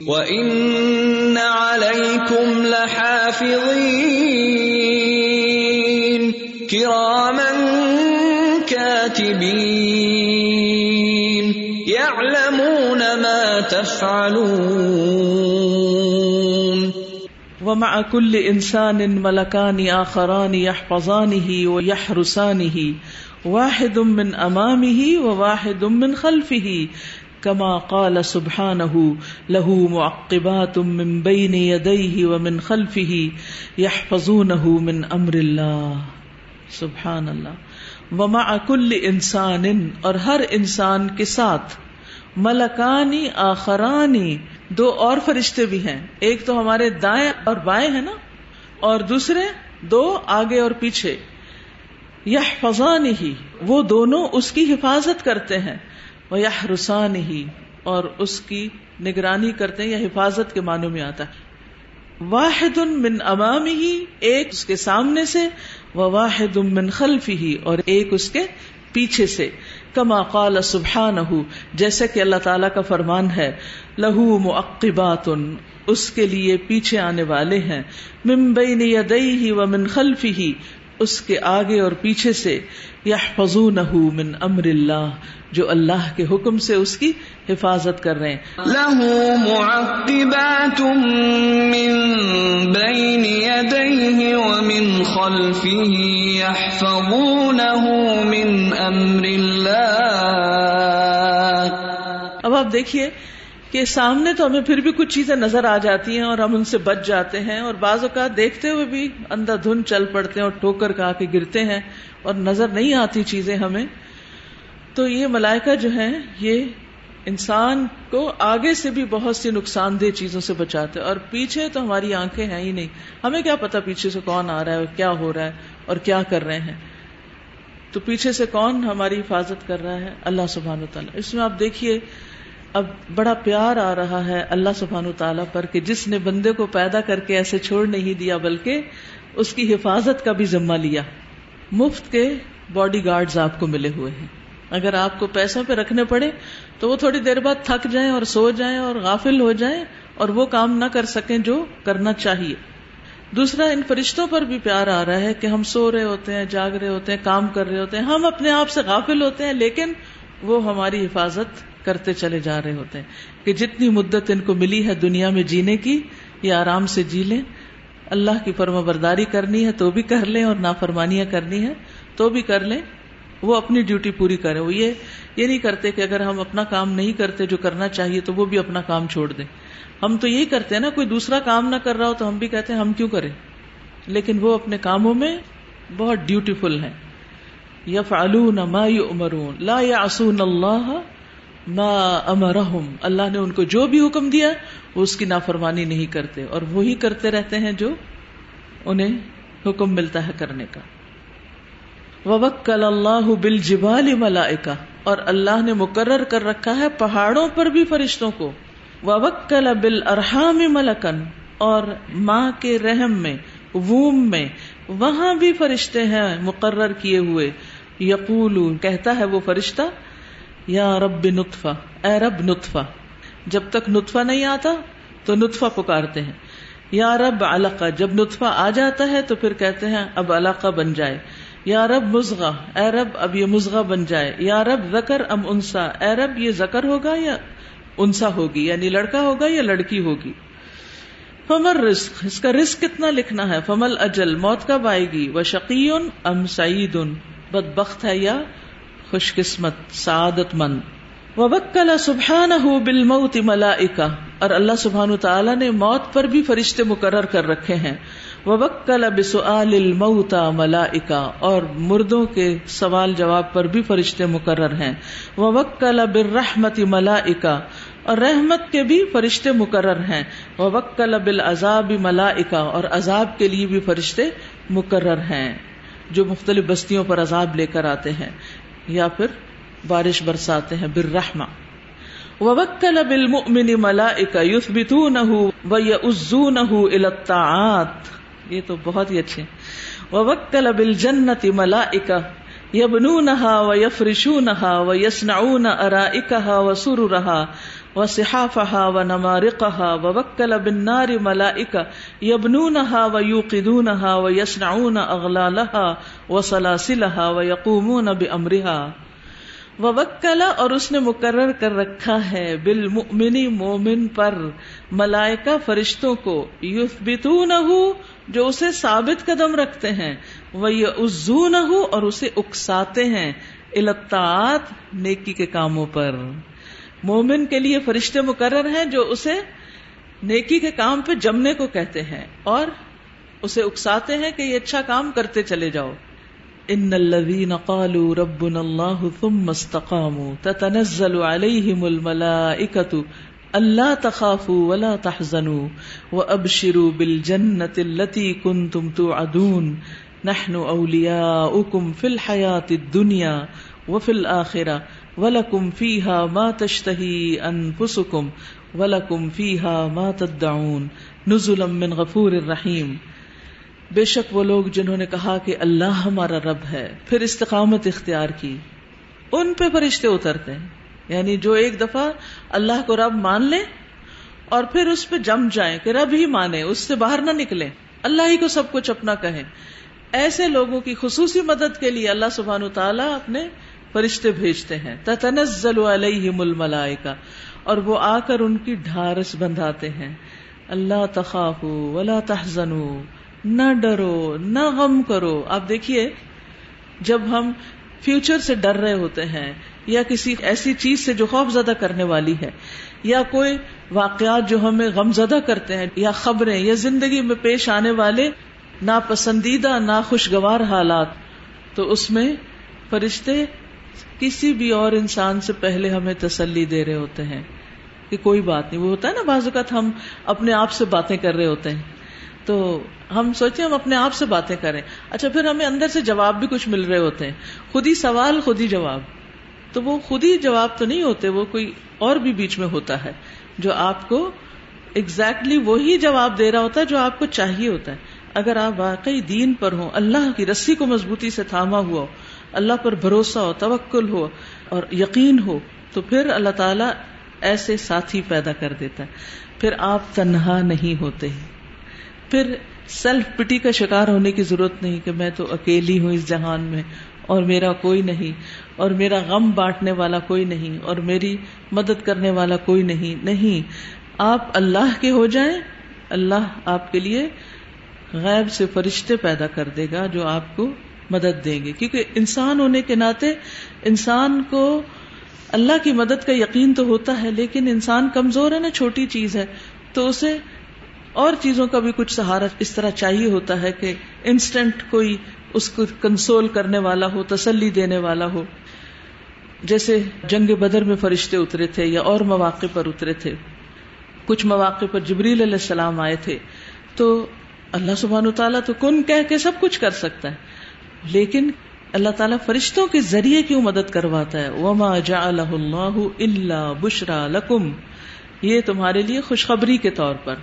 وَإِنَّ عَلَيْكُمْ لَحَافِظِينَ كِرَامًا كَاتِبِينَ يَعْلَمُونَ مَا تَفْعَلُونَ ومع كل انسان ملکان آخران يحفظانه ويحرسانه، واحد من امامه وواحد من خلفه، كما قال سبحانه، له معقبات من بين يديه ومن خلفه يحفظونه من امر الله. سبحان اللہ ومع كل انسان، اور ہر انسان کے ساتھ ملکانی آخرانی دو اور فرشتے بھی ہیں۔ ایک تو ہمارے دائیں اور بائیں ہیں نا، اور دوسرے دو آگے اور پیچھے۔ یہ فضان ہی وہ دونوں اس کی حفاظت کرتے ہیں۔ وہ یہ رسان ہی اور اس کی نگرانی کرتے ہیں یا حفاظت کے معنوں میں آتا ہے۔ واحد من امام ہی ایک اس کے سامنے سے۔ وہ واحد من خلف ہی اور ایک اس کے پیچھے سے۔ کما قال سبحان جیسے کہ اللہ تعالیٰ کا فرمان ہے، لہو معقبات اس کے لیے پیچھے آنے والے ہیں ممبئی نے و من خلفی ہی اس کے آگے اور پیچھے سے یا فضو من امر اللہ، جو اللہ کے حکم سے اس کی حفاظت کر رہے ہیں۔ له معقبات من بين يديه ومن خلفه يحفظونه من امر الله آپ دیکھیے کہ سامنے تو ہمیں پھر بھی کچھ چیزیں نظر آ جاتی ہیں اور ہم ان سے بچ جاتے ہیں اور بعض اوقات دیکھتے ہوئے بھی اندھا دھن چل پڑتے ہیں اور ٹوکر کا کے گرتے ہیں اور نظر نہیں آتی چیزیں ہمیں۔ تو یہ ملائکہ جو ہیں، یہ انسان کو آگے سے بھی بہت سی نقصان دہ چیزوں سے بچاتے اور پیچھے تو ہماری آنکھیں ہیں ہی نہیں۔ ہمیں کیا پتا پیچھے سے کون آ رہا ہے اور کیا ہو رہا ہے اور کیا کر رہے ہیں۔ تو پیچھے سے کون ہماری حفاظت کر رہا ہے؟ اللہ سبحان و تعالیٰ اس میں آپ دیکھیے اب بڑا پیار آ رہا ہے اللہ سبحان تعالیٰ پر کہ جس نے بندے کو پیدا کر کے ایسے چھوڑ نہیں دیا بلکہ اس کی حفاظت کا بھی ذمہ لیا۔ مفت کے باڈی گارڈز آپ کو ملے ہوئے ہیں۔ اگر آپ کو پیسوں پہ رکھنے پڑے تو وہ تھوڑی دیر بعد تھک جائیں اور سو جائیں اور غافل ہو جائیں اور وہ کام نہ کر سکیں جو کرنا چاہیے۔ دوسرا، ان فرشتوں پر بھی پیار آ رہا ہے کہ ہم سو رہے ہوتے ہیں، جاگ رہے ہوتے ہیں، کام کر رہے ہوتے ہیں۔ ہم اپنے آپ سے غافل ہوتے ہیں، لیکن وہ ہماری حفاظت کرتے چلے جا رہے ہوتے ہیں کہ جتنی مدت ان کو ملی ہے دنیا میں جینے کی یہ آرام سے جی لیں، اللہ کی فرما برداری کرنی ہے تو بھی کر لیں اور نافرمانیاں کرنی ہے تو بھی کر لیں۔ وہ اپنی ڈیوٹی پوری کرے وہ یہ یہ نہیں کرتے کہ اگر ہم اپنا کام نہیں کرتے جو کرنا چاہیے تو وہ بھی اپنا کام چھوڑ دیں۔ ہم تو یہی کرتے ہیں نا، کوئی دوسرا کام نہ کر رہا ہو تو ہم بھی کہتے ہیں ہم کیوں کریں؟ لیکن وہ اپنے کاموں میں بہت ڈیوٹیفل ہیں۔ یف ما یؤمرون، لا یعصون اللہ ما امرحم اللہ نے ان کو جو بھی حکم دیا، وہ اس کی نافرمانی نہیں کرتے، اور وہی کرتے رہتے ہیں جو انہیں حکم ملتا ہے کرنے کا۔ وکل اللہ بل جبال ملائکا اور اللہ نے مقرر کر رکھا ہے پہاڑوں پر بھی فرشتوں کو۔ وکل بل ارحام ملکن اور ماں کے رحم میں، ووم میں، وہاں بھی فرشتے ہیں مقرر کیے ہوئے۔ یقول کہتا ہے وہ فرشتہ یا رب نطفہ، اے رب نطفہ۔ جب تک نطفہ نہیں آتا تو نطفہ پکارتے ہیں۔ یا رب علقہ، جب نطفہ آ جاتا ہے تو پھر کہتے ہیں اب علاقہ بن جائے۔ یا رب مزغا اے رب اب یہ مزغا بن جائے۔ یا رب زکر ام انسا، اے رب یہ زکر ہوگا یا انسا ہوگی؟ یعنی لڑکا ہوگا یا لڑکی ہوگی؟ فمر رزق اس کا رزق کتنا لکھنا ہے؟ فمل اجل موت کب آئے گی؟ وہ شقین ام سعید؟ بد بخت ہے یا خوش قسمت سعادت مند وبکل سبحان بل موت ملائکا اور اللہ سبحان تعالیٰ نے موت پر بھی فرشتے مقرر کر رکھے ہیں۔ وبکل بسؤال الموت ملائکا اور مردوں کے سوال جواب پر بھی فرشتے مقرر ہیں۔ وبکل بالرحمت ملائکا اور رحمت کے بھی فرشتے مقرر ہیں۔ وبکل بالعذاب ملائکا اور عذاب کے لیے بھی فرشتے مقرر ہیں۔ جو مختلف بستیوں پر عذاب لے کر آتے ہیں۔ یا پھر بارش برساتے ہیں بررحما وکل بالمؤمن ملائکہ یثبتونہ و بتو الی الطاعات. یہ تو بہت ہی اچھے ووکل بالجنت ملائکہ یبنونہا و یفرشونہا و یصنعون ارائکہا و سررہا ویفرشونها ویصنعون ارائکها وسررها وصحافها ونمارقها ووکل بالنار ملائکہ یبنونها ویوقدونها ویصنعون اغلالها وسلاسلها ویقومون بامرها وکلا اور اس نے مقرر کر رکھا ہے بال مومن پر ملائکہ فرشتوں کو یوف بتو نہ جو اسے ثابت قدم رکھتے ہیں وہ یہ اور اسے اکساتے ہیں الطاعت نیکی کے کاموں پر مومن کے لیے فرشتے مقرر ہیں جو اسے نیکی کے کام پہ جمنے کو کہتے ہیں اور اسے اکساتے ہیں کہ یہ اچھا کام کرتے چلے جاؤ۔ ان الذين قالوا ربنا الله ثم استقاموا تتنزل عليهم الملائكه الا تخافوا ولا تحزنوا وابشروا بالجنه التي كنتم توعدون۔ نحن اولياؤكم في الحياه الدنيا وفي الاخره ولكم فيها ما تشتهي انفسكم ولكم فيها ما تدعون نزلا من غفور رحيم بے شک وہ لوگ جنہوں نے کہا کہ اللہ ہمارا رب ہے، پھر استقامت اختیار کی۔ ان پہ فرشتے اترتے ہیں۔ یعنی جو ایک دفعہ اللہ کو رب مان لے اور پھر اس پہ جم جائیں کہ رب ہی مانے، اس سے باہر نہ نکلے اللہ ہی کو سب کچھ اپنا کہیں ایسے لوگوں کی خصوصی مدد کے لیے اللہ سبحان تعالیٰ اپنے فرشتے بھیجتے ہیں۔ تنزل علیہم الملائکہ اور وہ آ کر ان کی ڈھارس بندھاتے ہیں۔ اللہ تخاف ولا تحزنوا۔ نہ ڈرو، نہ غم کرو۔ آپ دیکھیے، جب ہم فیوچر سے ڈر رہے ہوتے ہیں، یا کسی ایسی چیز سے جو خوف زدہ کرنے والی ہے، یا کوئی واقعات جو ہمیں غم زدہ کرتے ہیں، یا خبریں، یا زندگی میں پیش آنے والے ناپسندیدہ نہ خوشگوار حالات، تو اس میں فرشتے کسی بھی اور انسان سے پہلے ہمیں تسلی دے رہے ہوتے ہیں کہ کوئی بات نہیں۔ وہ ہوتا ہے نا بعض اوقات ہم اپنے آپ سے باتیں کر رہے ہوتے ہیں۔ تو ہم سوچیں ہم اپنے آپ سے باتیں کریں۔ اچھا پھر ہمیں اندر سے جواب بھی کچھ مل رہے ہوتے ہیں۔ خود ہی سوال، خود ہی جواب۔ تو وہ خود ہی جواب تو نہیں ہوتے، وہ کوئی اور بھی بیچ میں ہوتا ہے۔ جو آپ کو exactly وہی جواب دے رہا ہوتا ہے جو آپ کو چاہیے ہوتا ہے۔ اگر آپ واقعی دین پر ہوں، اللہ کی رسی کو مضبوطی سے تھاما ہوا ہو اللہ پر بھروسہ ہو، توکل ہو اور یقین ہو، تو پھر اللہ تعالیٰ ایسے ساتھی پیدا کر دیتا ہے۔ پھر آپ تنہا نہیں ہوتے۔ پھر سیلف پٹی کا شکار ہونے کی ضرورت نہیں کہ میں تو اکیلی ہوں اس جہان میں اور میرا کوئی نہیں، اور میرا غم بانٹنے والا کوئی نہیں، اور میری مدد کرنے والا کوئی نہیں۔ نہیں، آپ اللہ کے ہو جائیں، اللہ آپ کے لیے غیب سے فرشتے پیدا کر دے گا جو آپ کو مدد دیں گے۔ کیونکہ انسان ہونے کے ناطے انسان کو اللہ کی مدد کا یقین تو ہوتا ہے، لیکن انسان کمزور ہے نا، چھوٹی چیز ہے۔ تو اسے اور چیزوں کا بھی کچھ سہارا اس طرح چاہیے ہوتا ہے کہ انسٹنٹ کوئی اس کو کنسول کرنے والا ہو، تسلی دینے والا ہو۔ جیسے جنگ بدر میں فرشتے اترے تھے یا اور مواقع پر اترے تھے۔ کچھ مواقع پر جبریل علیہ السلام آئے تھے۔ تو اللہ سبحان تعالیٰ تو کن کہہ کے سب کچھ کر سکتا ہے۔ لیکن اللہ تعالیٰ فرشتوں کے ذریعے کیوں مدد کرواتا ہے؟ وما جا اللہ اللہ بشرا لکم یہ تمہارے لیے خوشخبری کے طور پر۔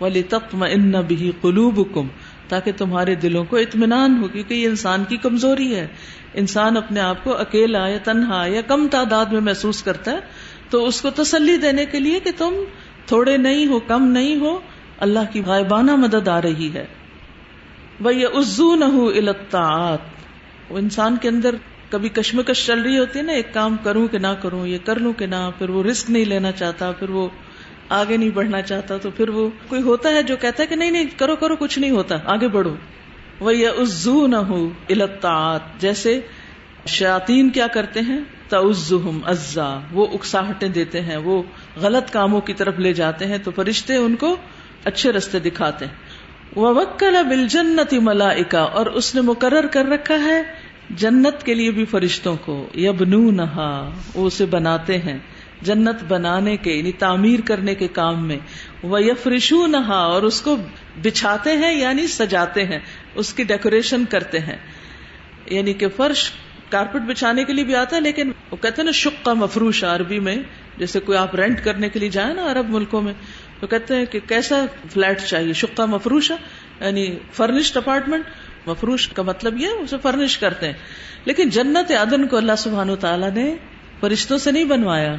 ولی تخم ان بھی قلوب کم تاکہ تمہارے دلوں کو اطمینان ہو، کیونکہ یہ انسان کی کمزوری ہے۔ انسان اپنے آپ کو اکیلا یا تنہا یا کم تعداد میں محسوس کرتا ہے، تو اس کو تسلی دینے کے لیے کہ تم تھوڑے نہیں ہو، کم نہیں ہو، اللہ کی غائبانہ مدد آ رہی ہے۔ وہ یہ عزو نہ ہو الطاعت وہ انسان کے اندر کبھی کشمکش چل رہی ہوتی ہے نا، ایک کام کروں کہ نہ کروں، یہ کر لوں کہ نہ، پھر وہ رسک نہیں لینا چاہتا، پھر وہ آگے نہیں بڑھنا چاہتا، تو پھر وہ کوئی ہوتا ہے جو کہتا ہے کہ نہیں نہیں، کرو کرو، کچھ نہیں ہوتا، آگے بڑھو۔ وہ یہ عزو نہ ہو الطاعت جیسے شاطین کیا کرتے ہیں؟ تعزہم ازا وہ اکساہٹیں دیتے ہیں، وہ غلط کاموں کی طرف لے جاتے ہیں، تو فرشتے ان کو اچھے رستے دکھاتے ہیں۔ وہ وکل بل جنتی ملائکا اور اس نے مقرر کر رکھا ہے جنت کے لیے بھی فرشتوں کو یبنو نہا وہ اسے بناتے ہیں، جنت بنانے کے یعنی تعمیر کرنے کے کام میں۔ وہ یفرشو نہا اور اس کو بچھاتے ہیں یعنی سجاتے ہیں، اس کی ڈیکوریشن کرتے ہیں۔ یعنی کہ فرش کارپیٹ بچھانے کے لیے بھی آتا ہے، لیکن وہ کہتے ہیں نا شک کا مفروش عربی میں، جیسے کوئی آپ رینٹ کرنے کے لیے جائیں نا عرب ملکوں میں تو کہتے ہیں کہ کیسا فلیٹ چاہیے؟ شکا مفروش ہے یعنی فرنشڈ اپارٹمنٹ، مفروش کا مطلب یہ اسے فرنش کرتے ہیں۔ لیکن جنت عدن کو اللہ سبحان تعالیٰ نے فرشتوں سے نہیں بنوایا،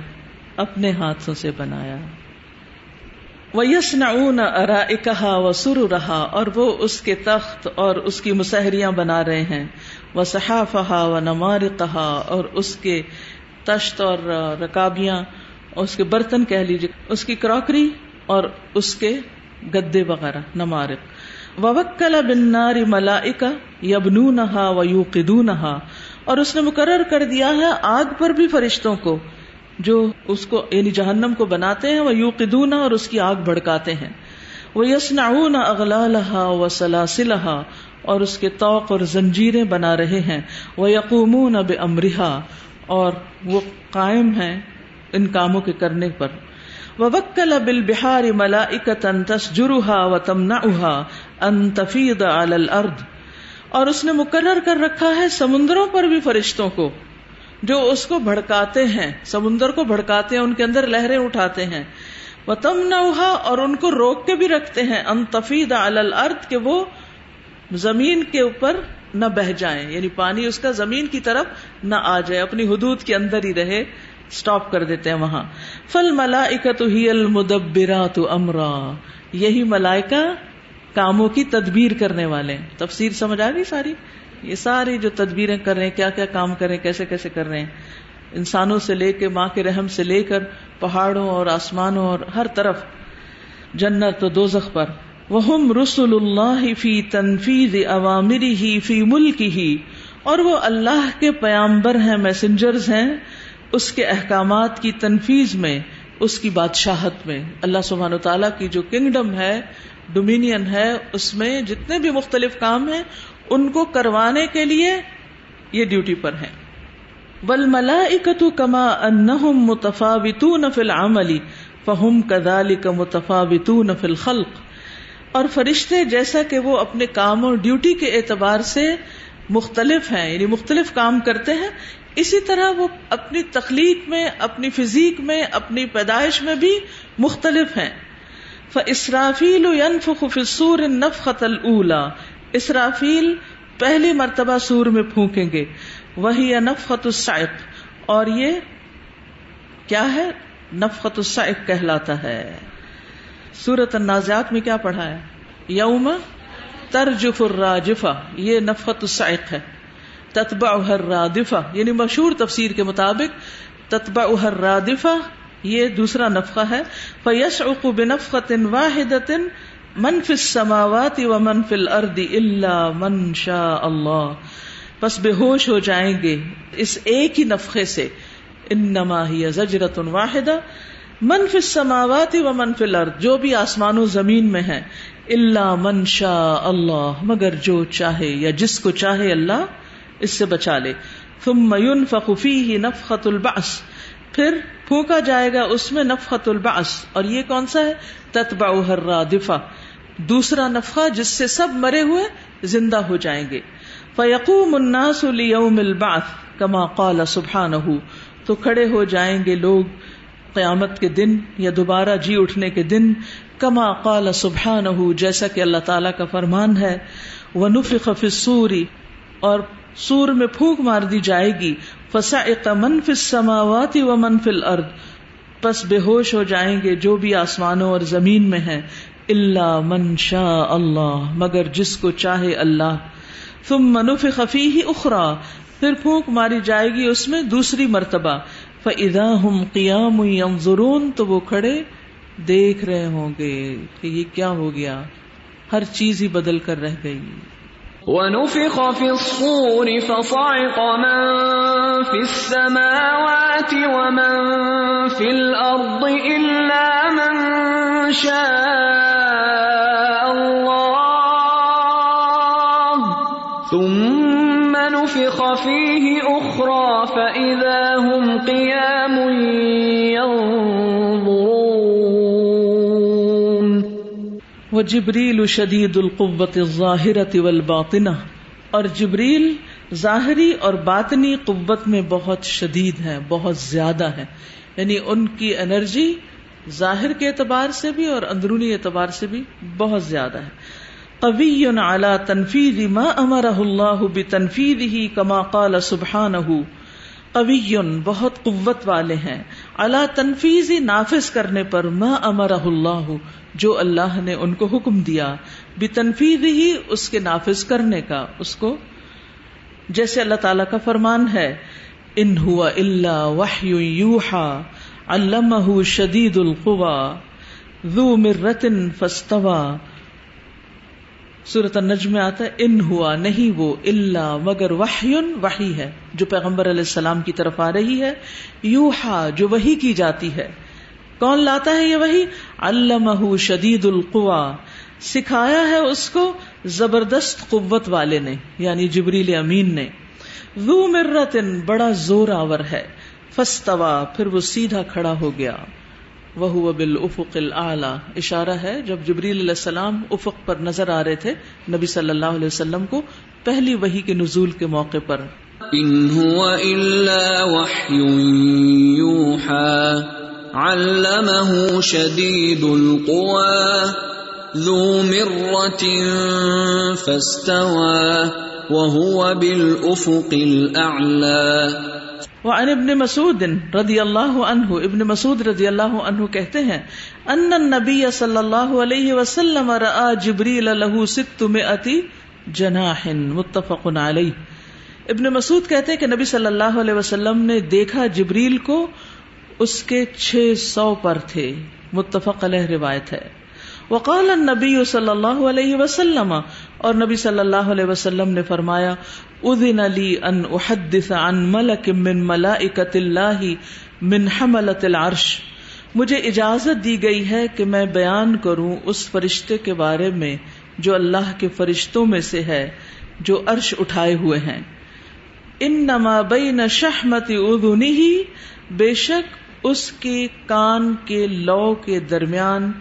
اپنے ہاتھوں سے بنایا۔ وہ یس نہ ارا اکہا و سر رہا اور وہ اس کے تخت اور اس کی مسحریاں بنا رہے ہیں۔ وہ صحافہ و نمار کہا اور اس کے تشت اور رکابیاں، اس کے برتن کہہ لیجیے اس کی کراکری اور اس کے گدے وغیرہ نمارک وکلا بناری ملائکا یبنو نہا و یو نہا اور اس نے مقرر کر دیا ہے آگ پر بھی فرشتوں کو، جو اس کو یعنی جہنم کو بناتے ہیں وہ یو اور اس کی آگ بھڑکاتے ہیں۔ وہ یسنا اغلا لہا و سلاسلہا اور اس کے توق اور زنجیریں بنا رہے ہیں۔ وہ یقومون اب امرحا اور وہ قائم ہیں ان کاموں کے کرنے پر۔ وکل بل بہار ملا اکتن تس جروہا و تمنا الارض اور اس نے مقرر کر رکھا ہے سمندروں پر بھی فرشتوں کو، جو اس کو بھڑکاتے ہیں۔ سمندر کو بھڑکاتے ہیں، ان کے اندر لہریں اٹھاتے ہیں۔ وہ اور ان کو روک کے بھی رکھتے ہیں۔ ان تفید الارض کہ وہ زمین کے اوپر نہ بہ جائیں۔ یعنی پانی اس کا زمین کی طرف نہ آ جائے، اپنی حدود کے اندر ہی رہے۔ اسٹاپ کر دیتے ہیں وہاں. فل ملائکت ہی المدبرا تو امرا. یہی ملائکا کاموں کی تدبیر کرنے والے تفسیر سمجھ آ گئی ساری؟ یہ ساری جو تدبیریں کر رہے ہیں، کیا کیا کام کر رہے ہیں، کیسے کیسے کر رہے ہیں؟ انسانوں سے لے کے ماں کے رحم سے لے کر پہاڑوں اور آسمانوں اور ہر طرف جنت و دوزخ پر. وہ رسول اللہ فی تنفیز عوامری ہی فی ملک ہی اور وہ اللہ کے پیامبر ہیں میسنجرز ہیں اس کے احکامات کی تنفیز میں، اس کی بادشاہت میں۔ اللہ سبحان و تعالیٰ کی جو کنگڈم ہے ڈومینین ہے، اس میں جتنے بھی مختلف کام ہیں، ان کو کروانے کے لیے یہ ڈیوٹی پر ہے بل ملا اکتو کما ان متفاوت نفل عملی فہم کدالی کا متفاوت نفل خلق اور فرشتے جیسا کہ وہ اپنے کام اور ڈیوٹی کے اعتبار سے مختلف ہیں یعنی مختلف کام کرتے ہیں اسی طرح وہ اپنی تخلیق میں، اپنی فزیک میں، اپنی پیدائش میں بھی مختلف ہیں۔ اسرافیل فسور نف خطل اولا اسرافیل پہلی مرتبہ سور میں پھونکیں گے۔ وہی نفقت السائق اور یہ کیا ہے؟ نفقت السائق کہلاتا ہے۔ سورت النازعات میں کیا پڑھا ہے؟ یوم ترجف الراجفہ یہ نفقت السائق ہے۔ تتبا ہر رادفا یعنی مشہور تفسیر کے مطابق تتبا ہر رادفا یہ دوسرا نفقہ ہے فیش اقو بنفقت واحد منف سماوات و منف الارض اللہ من شاء اللہ۔ بس بے ہوش ہو جائیں گے اس ایک ہی نفقے سے، انما ہی زجرت واحدہ منف السماوات و منف الارض، جو بھی آسمان و زمین میں ہے اللہ من شاء اللہ، مگر جو چاہے یا جس کو چاہے اللہ اس سے بچا لے۔ تم میون فقفی ہی نفقت الباس پھر پھونکا جائے گا اس میں نفقت الباس اور یہ کون سا ہے؟ تتبا ہر دوسرا نفقہ جس سے سب مرے ہوئے زندہ ہو جائیں گے۔ فیقوم الناس لیوم البعث کما قال سبحانہ تو کھڑے ہو جائیں گے لوگ قیامت کے دن یا دوبارہ جی اٹھنے کے دن۔ کما قال سبحانہ جیسا کہ اللہ تعالی کا فرمان ہے۔ ونفخ فی الصور۔ اور سور میں پھونک مار دی جائے گی۔ فسا منف سماوات و منفل ارد پس بے ہوش ہو جائیں گے جو بھی آسمانوں اور زمین میں ہے اللہ من شاء اللہ مگر جس کو چاہے اللہ۔ تم منف خفی ہی اخرا پھر پھونک ماری جائے گی اس میں دوسری مرتبہ۔ فدا ہم قیام تو وہ کھڑے دیکھ رہے ہوں گے کہ یہ کیا ہو گیا۔ ہر چیز ہی بدل کر رہ گئی۔ ونفخ في الصور فصعق من في السماوات ومن في الأرض إلا من شاء الله. ثم نفخ فيه أخرى فإذا هم قيام وہ جبریل شدید القوت ظاہرت والباطنہ، اور جبریل ظاہری اور باطنی قوت میں بہت شدید ہے، بہت زیادہ ہے۔ یعنی ان کی انرجی ظاہر کے اعتبار سے بھی اور اندرونی اعتبار سے بھی بہت زیادہ ہے۔ قوی اعلی تنفیذ ما امرہ اللہ بتنفیذ ہی کما قال سبحانہ۔ قوی بہت قوت والے ہیں۔ اللہ تنفیذ نافذ کرنے پر ما امرہ اللہ۔ جو اللہ نے ان کو حکم دیا بھی تنفیذ ہی اس کے نافذ کرنے کا، اس کو۔ جیسے اللہ تعالی کا فرمان ہے، ان ہوا اللہ وحی یوحا علمہ شدید القوا ذو مرت فاستوى۔ سورت النجم میں آتا ہے، ان ہوا، نہیں وہ اللہ مگر وحی وحی ہے، جو پیغمبر علیہ السلام کی طرف آ رہی ہے۔ یوحا، جو وہی کی جاتی ہے۔ کون لاتا ہے یہ وہی علمہ شدید القوا سکھایا ہے اس کو زبردست قوت والے نے یعنی جبریل امین نے۔ ذو مرتن بڑا زور آور ہے۔ فستوا پھر وہ سیدھا کھڑا ہو گیا۔ وہ بال افق العلی اشارہ ہے، جب جبریل علیہ السلام افق پر نظر آ رہے تھے، نبی صلی اللہ علیہ وسلم کو پہلی وہی کے نزول کے موقع پر۔ ان هو الا وحی یوحا۔ علمه شدید القوى ذو مرة فاستوى وهو بالأفق الأعلى وعن ابن مسعود رضی اللہ عنہ، ابن مسعود رضی اللہ عنہ کہتے ہیں ان النبی صلی اللہ علیہ وسلم رآ جبریل له ستمائة جناح متفق علیہ ابن مسعود کہتے ہیں کہ نبی صلی اللہ علیہ وسلم نے دیکھا جبریل کو اس کے چھ سو پر تھے۔ متفق علیہ روایت ہے۔ وقال النبی صلی اللہ علیہ وسلم، اور نبی صلی اللہ علیہ وسلم نے فرمایا، اذن لی ان احدث عن ملک من ملائکت اللہ من حملت العرش۔ مجھے اجازت دی گئی ہے کہ میں بیان کروں اس فرشتے کے بارے میں جو اللہ کے فرشتوں میں سے ہے، جو عرش اٹھائے ہوئے ہیں۔ انما بین شحمت اذنہ، بے شک اس کے کان کے لو کے درمیان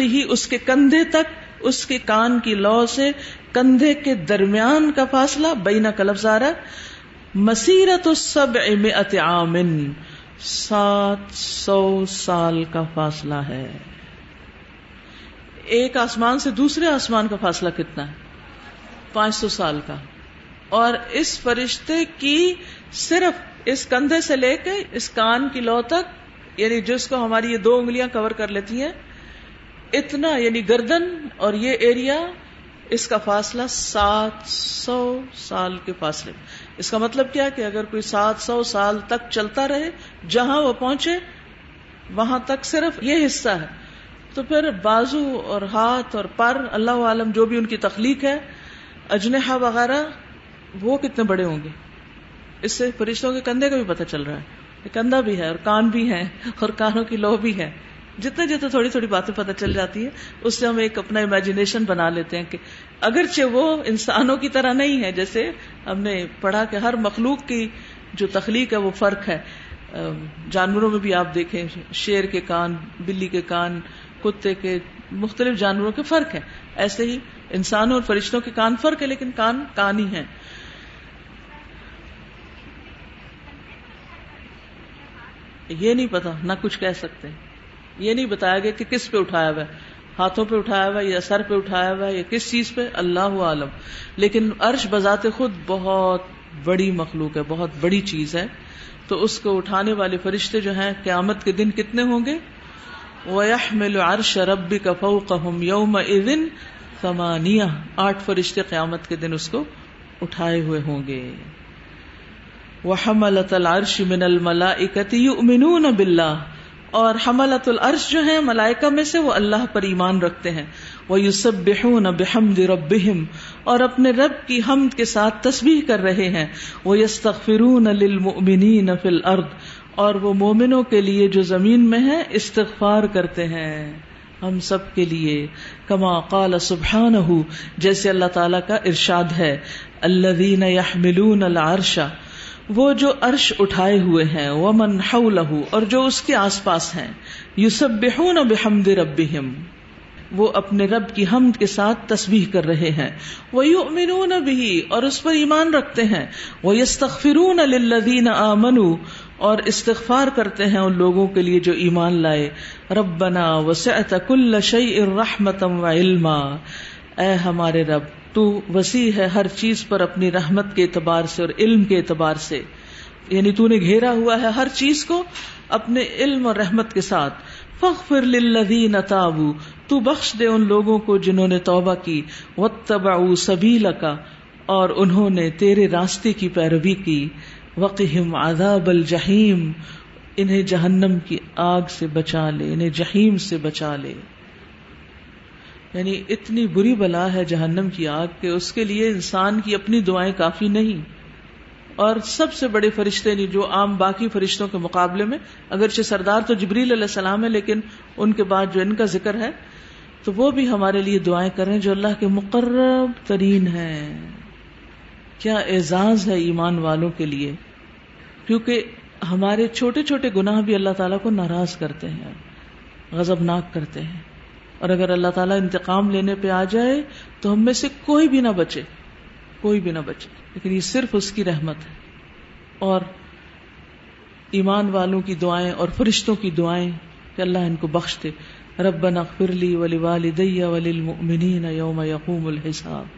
ہی اس کے کندھے تک، اس کے کان کی لو سے کندھے کے درمیان کا فاصلہ بینا کا لفظ آ رہا مسیرت سب عامن سات سو سال کا فاصلہ ہے۔ ایک آسمان سے دوسرے آسمان کا فاصلہ کتنا ہے؟ پانچ سو سال کا۔ اور اس فرشتے کی صرف اس کندھے سے لے کے اس کان کی لو تک یعنی جس کو ہماری یہ دو انگلیاں کور کر لیتی ہیں، اتنا یعنی گردن اور یہ ایریا اس کا فاصلہ سات سو سال کے فاصلے اس کا مطلب کیا کہ اگر کوئی سات سو سال تک چلتا رہے، جہاں وہ پہنچے، وہاں تک صرف یہ حصہ ہے۔ تو پھر بازو اور ہاتھ اور پر، اللہ عالم جو بھی ان کی تخلیق ہے اجنحا وغیرہ، وہ کتنے بڑے ہوں گے؟ اس سے فرشتوں کے کندھے کا بھی پتہ چل رہا ہے کندھا بھی ہے اور کان بھی ہے اور کانوں کی لو بھی ہے جتنے جتنے تھوڑی تھوڑی باتیں پتہ چل جاتی ہے اس سے ہم ایک اپنا امیجنیشن بنا لیتے ہیں کہ اگرچہ وہ انسانوں کی طرح نہیں ہے، جیسے ہم نے پڑھا کہ ہر مخلوق کی جو تخلیق ہے وہ فرق ہے۔ جانوروں میں بھی آپ دیکھیں، شیر کے کان، بلی کے کان، کتے کے مختلف جانوروں کے فرق ہے ایسے ہی انسانوں اور فرشتوں کے کان فرق ہے، لیکن کان کان ہی ہے یہ نہیں پتا، نہ کچھ کہہ سکتے۔ یہ نہیں بتایا گیا کہ کس پہ اٹھایا ہوا ہے۔ ہاتھوں پہ اٹھایا ہوا یا سر پہ اٹھایا ہوا ہے یا کس چیز پہ؟ اللہ عالم۔ لیکن عرش بذات خود بہت بڑی مخلوق ہے، بہت بڑی چیز ہے۔ تو اس کو اٹھانے والے فرشتے جو ہیں، قیامت کے دن کتنے ہوں گے؟ وَيَحْمِلُ عَرْشَ رَبِّكَ فَوْقَهُمْ يَوْمَ اِذٍ ثَمَانِيَةً۔ آٹھ فرشتے قیامت کے دن اس کو اٹھائے ہوئے ہوں گے۔ وحملت العرش من الملائکت یؤمنون باللہ۔ اور حملت العرش جو ہیں، ملائکہ میں سے وہ اللہ پر ایمان رکھتے ہیں۔ وہ یوسب بحون بحمد ربہم۔ اور اپنے رب کی حمد کے ساتھ تسبیح کر رہے ہیں۔ وہ یستغفرون للمؤمنین فی الارض۔ اور وہ مومنوں کے لیے جو زمین میں ہیں، استغفار کرتے ہیں۔ ہم سب کے لیے۔ کما قال سبحانہ جیسے اللہ تعالی کا ارشاد ہے۔ الذین یحملون العرش۔ وہ جو عرش اٹھائے ہوئے ہیں، ومن حولہ اور جو اس کے آس پاس ہیں۔ یسبحون بحمد ربہم وہ اپنے رب کی حمد کے ساتھ تسبیح کر رہے ہیں۔ وہ یؤمنون بھی اور اس پر ایمان رکھتے ہیں۔ وہ یستغفرون للذین آمنوا، اور استغفار کرتے ہیں ان لوگوں کے لیے جو ایمان لائے۔ ربنا وسعت کل شیء رحمتا و علما اے ہمارے رب تو وسیع ہے ہر چیز پر اپنی رحمت کے اعتبار سے اور علم کے اعتبار سے۔ یعنی تو نے گھیرا ہوا ہے ہر چیز کو اپنے علم اور رحمت کے ساتھ۔ فخر للذین تابو، تو بخش دے ان لوگوں کو جنہوں نے توبہ کی۔ واتبعوا سبیلک، اور انہوں نے تیرے راستے کی پیروی کی۔ وقہم عذاب الجحیم، انہیں جہنم کی آگ سے بچا لے، انہیں جہیم سے بچا لے۔ یعنی اتنی بری بلا ہے جہنم کی آگ کہ اس کے لیے انسان کی اپنی دعائیں کافی نہیں۔ اور سب سے بڑے فرشتے نہیں، جو عام باقی فرشتوں کے مقابلے میں، اگرچہ سردار تو جبریل علیہ السلام ہے لیکن ان کے بعد جو ان کا ذکر ہے، تو وہ بھی ہمارے لیے دعائیں کریں جو اللہ کے مقرب ترین ہے کیا اعزاز ہے ایمان والوں کے لیے؟ کیونکہ ہمارے چھوٹے چھوٹے گناہ بھی اللہ تعالیٰ کو ناراض کرتے ہیں غزبناک کرتے ہیں۔ اور اگر اللہ تعالیٰ انتقام لینے پہ آ جائے تو ہم میں سے کوئی بھی نہ بچے، کوئی بھی نہ بچے۔ لیکن یہ صرف اس کی رحمت ہے۔ اور ایمان والوں کی دعائیں اور فرشتوں کی دعائیں کہ اللہ ان کو بخش دے۔ ربنا اغفر لی ولی والدی وللمؤمنین یوم یقوم الحساب۔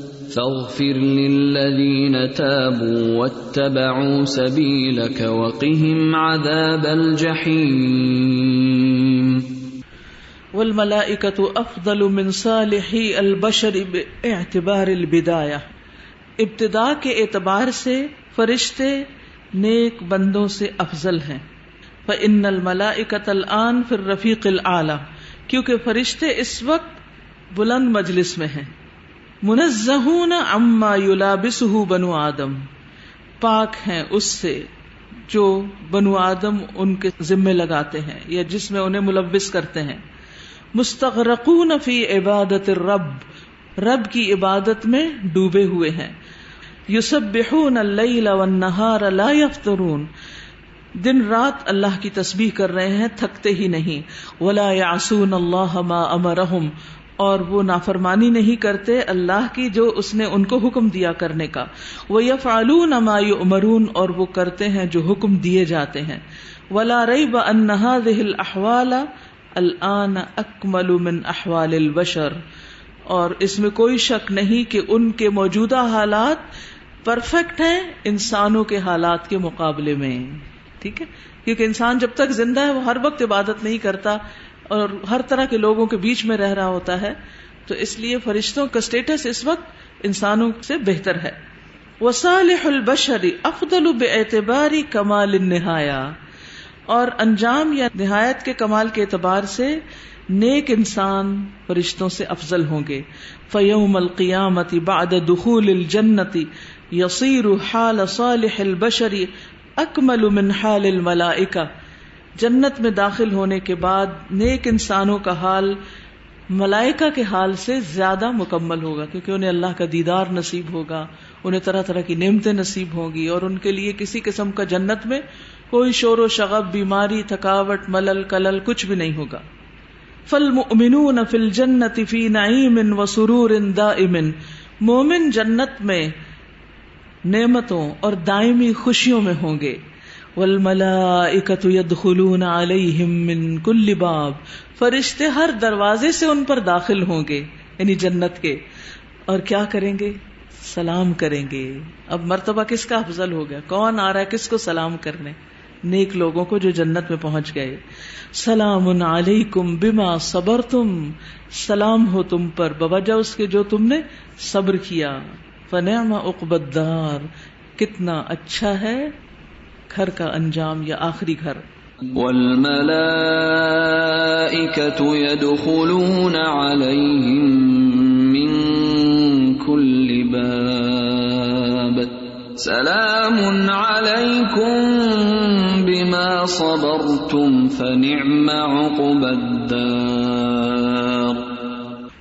فاغفر للذين تابوا واتبعوا سبيلك وقهم عذاب الجحيم. والملائكة أفضل من صالحي البشر باعتبار البداية. ابتدا کے اعتبار سے فرشتے نیک بندوں سے افضل ہیں. فإن الملائكة الآن في الرفيق الأعلى، کیونکہ فرشتے اس وقت بلند مجلس میں ہیں۔ منزہون اما یلابسہ بنو آدم۔ پاک ہیں اس سے جو بنو آدم ان کے ذمے لگاتے ہیں یا جس میں انہیں ملوث کرتے ہیں۔ مستغرقون فی عبادت الرب۔ رب کی عبادت میں ڈوبے ہوئے ہیں۔ یسبحون اللیل والنہار لا یفترون۔ دن رات اللہ کی تسبیح کر رہے ہیں، تھکتے ہی نہیں۔ ولا یعصون اللہ ما امرہم۔ اور وہ نافرمانی نہیں کرتے اللہ کی جو اس نے ان کو حکم دیا کرنے کا۔ وہ یا فالون امرون اور وہ کرتے ہیں جو حکم دیے جاتے ہیں۔ ولا رئی ب انہا دہل احوال الان اکمل من احوال البشر۔ اور اس میں کوئی شک نہیں کہ ان کے موجودہ حالات پرفیکٹ ہیں انسانوں کے حالات کے مقابلے میں۔ ٹھیک ہے؟ کیونکہ انسان جب تک زندہ ہے وہ ہر وقت عبادت نہیں کرتا۔ اور ہر طرح کے لوگوں کے بیچ میں رہ رہا ہوتا ہے، تو اس لیے فرشتوں کا اسٹیٹس اس وقت انسانوں سے بہتر ہے۔ وسالح البشری افضل بے اعتباری کمال نہایا اور انجام یا نہایت کے کمال کے اعتبار سے نیک انسان فرشتوں سے افضل ہوں گے۔ فیوم القیامتی بعد دخول الجنتی یصیر حال صالح البشری اکمل من حال الملائکہ جنت میں داخل ہونے کے بعد نیک انسانوں کا حال ملائکہ کے حال سے زیادہ مکمل ہوگا، کیونکہ انہیں اللہ کا دیدار نصیب ہوگا، انہیں طرح طرح کی نعمتیں نصیب ہوں گی، اور ان کے لیے کسی قسم کا جنت میں کوئی شور و شغب، بیماری، تھکاوٹ، ملل، کلل کچھ بھی نہیں ہوگا۔ فل مؤمنون فل جنت فی نعیم و سرور دائم۔ مومن جنت میں نعمتوں اور دائمی خوشیوں میں ہوں گے۔ يدخلون عليهم من كل باب۔ فرشتے ہر دروازے سے ان پر داخل ہوں گے یعنی جنت کے۔ اور کیا کریں گے؟ سلام کریں گے۔ اب مرتبہ کس کا افضل ہو گیا؟ کون آ رہا ہے کس کو سلام کرنے؟ نیک لوگوں کو جو جنت میں پہنچ گئے۔ سلام علیکم بما صبر تم سلام ہو تم پر، بوجہ اس کے جو تم نے صبر کیا۔ فنعم اقبدار کتنا اچھا ہے۔ گھر کا انجام یا آخری گھر۔ والملائكة يدخلون عليهم من كل باب۔ سلام عليكم بما صبرتم فنعم عقب الدار۔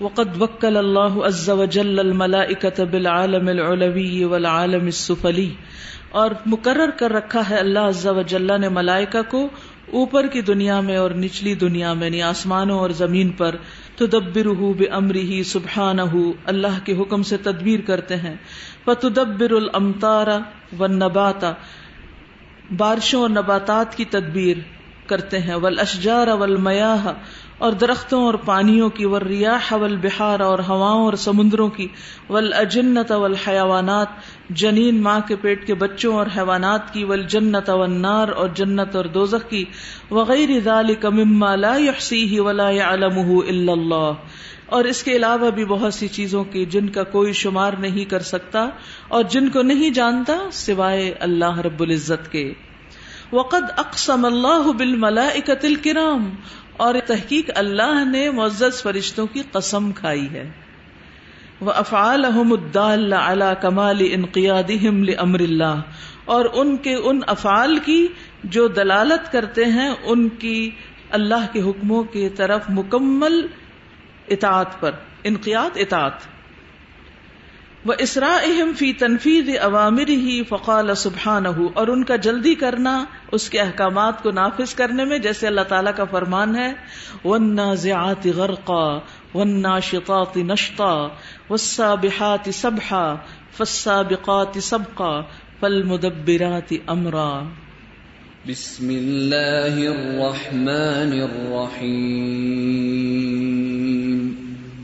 وقد وكل الله عز وجل الملائكة بالعالم العلوي والعالم السفلي اور مقرر کر رکھا ہے اللہ عز و جل نے ملائکہ کو اوپر کی دنیا میں اور نچلی دنیا میں یعنی آسمانوں اور زمین پر تو دبر بے امری ہی سبحان اللہ کے حکم سے تدبیر کرتے ہیں۔ فتدبر المتارا و نباتا بارشوں اور نباتات کی تدبیر کرتے ہیں۔ ول اشجار اور درختوں اور پانیوں کی ور ریاح بہار اور ہواؤں اور سمندروں کی ول اجنت ول حیوانات جنین ماں کے پیٹ کے بچوں اور حیوانات کی ول جنت والنار اور جنت اور دوزخ کی، وغیر ذالک مما لا يحصیه ولا يعلمه الا اللہ۔ اور اس کے علاوہ بھی بہت سی چیزوں کی جن کا کوئی شمار نہیں کر سکتا اور جن کو نہیں جانتا سوائے اللہ رب العزت کے۔ وقد اقسم اللہ بالملائکۃ الکرام اور تحقیق اللہ نے معزز فرشتوں کی قسم کھائی ہے۔ وہ افعال اللہ کمال انقیاد امر اللہ اور ان کے ان افعال کی جو دلالت کرتے ہیں، ان کی اللہ کے حکموں کی طرف مکمل اطاعت پر انقیات اطاعت۔ وہ اسرا اہم فی تنفیز عوامر ہی فقال سبحان اور ان کا جلدی کرنا، اس کے احکامات کو نافذ کرنے میں، جیسے اللہ تعالیٰ کا فرمان ہے ون ضیات غرقا ون شقات نشتا وسا بحات سبحا فسا بقات سبقا فل مدبرات امرا بسم اللہ الرحمن الرحیم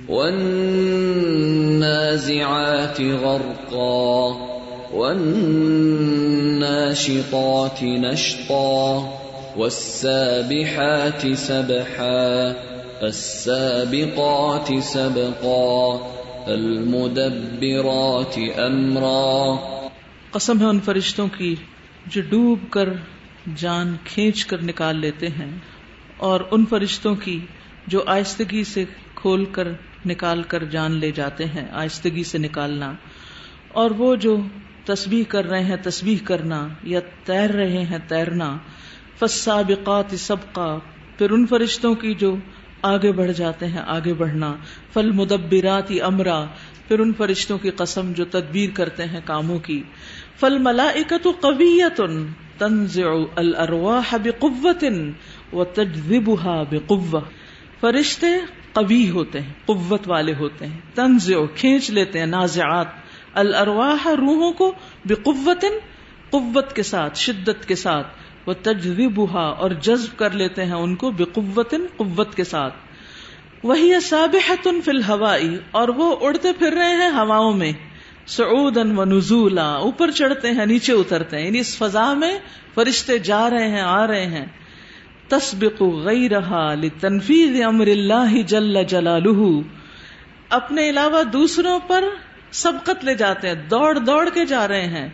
والنازعات غرقا والناشطات نشطا والسابحات سبحا فالسابقات سبقا المدبرات امرا قسم ہے ان فرشتوں کی جو ڈوب کر جان کھینچ کر نکال لیتے ہیں اور ان فرشتوں کی جو آہستگی سے کھول کر نکال کر جان لے جاتے ہیں، آہستگی سے نکالنا۔ اور وہ جو تسبیح کر رہے ہیں، تسبیح کرنا یا تیر رہے ہیں، تیرنا۔ فسابقات سبقا۔ پھر ان فرشتوں کی جو آگے بڑھ جاتے ہیں، آگے بڑھنا۔ فل مدبرات امرا پھر ان فرشتوں کی قسم جو تدبیر کرتے ہیں کاموں کی۔ فل ملائکت قویت تنزع الارواح بقوت وتجذبها بقوة۔ فرشتے قوی ہوتے ہیں، قوت والے ہوتے ہیں۔ تنز کھینچ لیتے ہیں نازعات۔ الارواح روحوں کو بقوت قوت کے ساتھ، شدت کے ساتھ۔ وہ تجربہ اور جذب کر لیتے ہیں ان کو بقوت قوت کے ساتھ۔ وہی سابحت فی الہوائی، اور وہ اڑتے پھر رہے ہیں ہواؤں میں۔ سعودا و نزولا، اوپر چڑھتے ہیں، نیچے اترتے ہیں۔ یعنی اس فضا میں فرشتے جا رہے ہیں، آ رہے ہیں۔ تسبق غیرہا لتنفیذ امر اللہ جل جلالہ۔ اپنے علاوہ دوسروں پر سبقت لے جاتے ہیں، دوڑ دوڑ کے جا رہے ہیں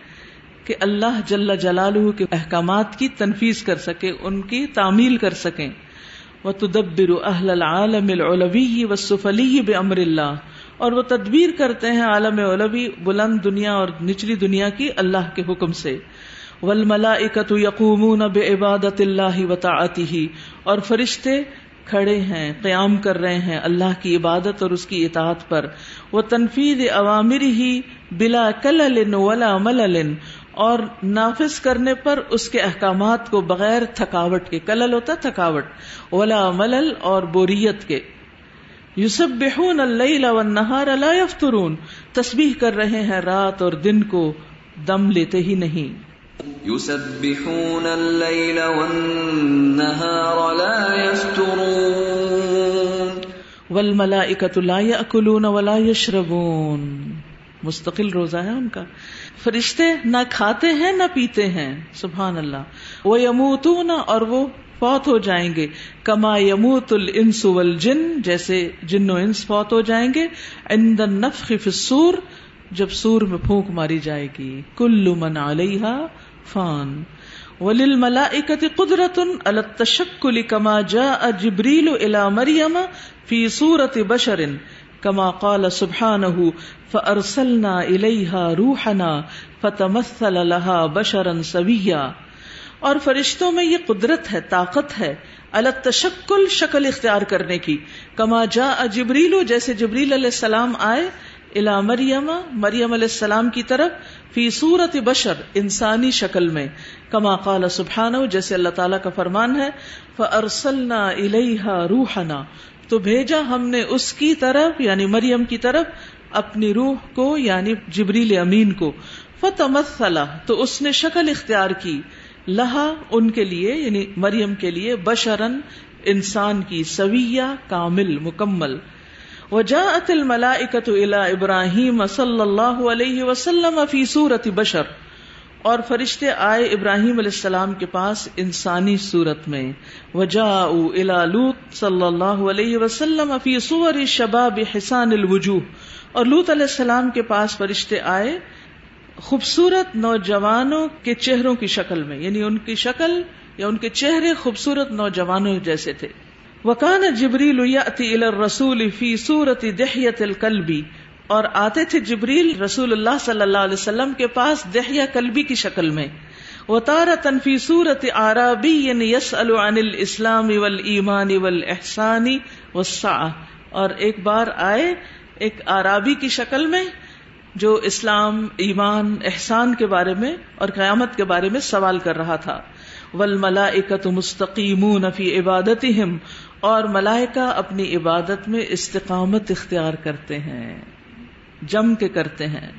کہ اللہ جل جلالہ کے احکامات کی تنفیذ کر سکے، ان کی تعمیل کر سکیں۔ وہ تدبر اہل العالم العلوی والسفلی بامر اللہ۔ اور وہ تدبیر کرتے ہیں عالم علوی بلند دنیا اور نچلی دنیا کی اللہ کے حکم سے۔ والملائکۃ یقومون بعبادت اللہ وطاعته اور فرشتے کھڑے ہیں، قیام کر رہے ہیں اللہ کی عبادت اور اس کی اطاعت پر۔ وہ تنفیذ عوامر ہی بلا کلل ولا ملل، اور نافذ کرنے پر اس کے احکامات کو بغیر تھکاوٹ کے، کلل ہوتا تھکاوٹ، ولا ملل اور بوریت کے۔ یوسبحون اللیل والنہار لا یفترون، تسبیح کر رہے ہیں رات اور دن کو دم لیتے ہی نہیں۔ يسبحون الليل والنهار لا يفترون. ول ملا اکتلا ولا یشربون. مستقل روزہ ہے ان کا. فرشتے نہ کھاتے ہیں نہ پیتے ہیں، سبحان اللہ. وہ یموتون اور وہ فوت ہو جائیں گے. کما یموت الانس والجن، جیسے جن و انس فوت ہو جائیں گے. عند النفخ فی السور جب سور میں پھونک ماری جائے گی. کل من علیہا فان. وللملائکۃ قدرت التشکل کما جاء جبریل الی مریم فی صورت بشر کما قال سبحانہ فارسلنا الیہا روحنا فتمثل لها بشرا سویا اور فرشتوں میں یہ قدرت ہے، طاقت ہے الگ تشکل شکل اختیار کرنے کی. کما جا جبریلو جیسے جبریل علیہ السلام آئے الا مریم مریم علیہ السلام کی طرف، فی صورت بشر، انسانی شکل میں، کما قال سبحان جیسے اللہ تعالیٰ کا فرمان ہے فرسلنا الیہا روحنا، تو بھیجا ہم نے اس کی طرف یعنی مریم کی طرف، اپنی روح کو یعنی جبریل امین کو، فتمثل، تو اس نے شکل اختیار کی، لہا ان کے لیے یعنی مریم کے لیے بشرن انسان کی سویہ، کامل، مکمل وجاءت الملائکۃ الی ابراہیم صلی اللہ علیہ وسلم فی صورت بشر، اور فرشتے آئے ابراہیم علیہ السلام کے پاس انسانی صورت میں۔ وجاءوا الی لوط صلی اللہ علیہ وسلم فی صور شباب حسان الوجوہ۔ اور لوط علیہ السلام کے پاس فرشتے آئے خوبصورت نوجوانوں کے چہروں کی شکل میں یعنی ان کی شکل یا ان کے چہرے خوبصورت نوجوانوں جیسے تھے۔ وکان جبریل رسول فی صورت دہیت القلبی اور آتے تھے جبریل رسول اللہ صلی اللہ علیہ وسلم کے پاس دہیا کلبی کی شکل میں۔ وہ تارا تنفی صورت آرابی یس عن الاسلام اول ایمان اول اور ایک بار آئے ایک آرابی کی شکل میں، جو اسلام، ایمان، احسان کے بارے میں اور قیامت کے بارے میں سوال کر رہا تھا۔ ول ملائکت مستقیم فی عبادت اور ملائکہ اپنی عبادت میں استقامت اختیار کرتے ہیں، جم کے کرتے ہیں۔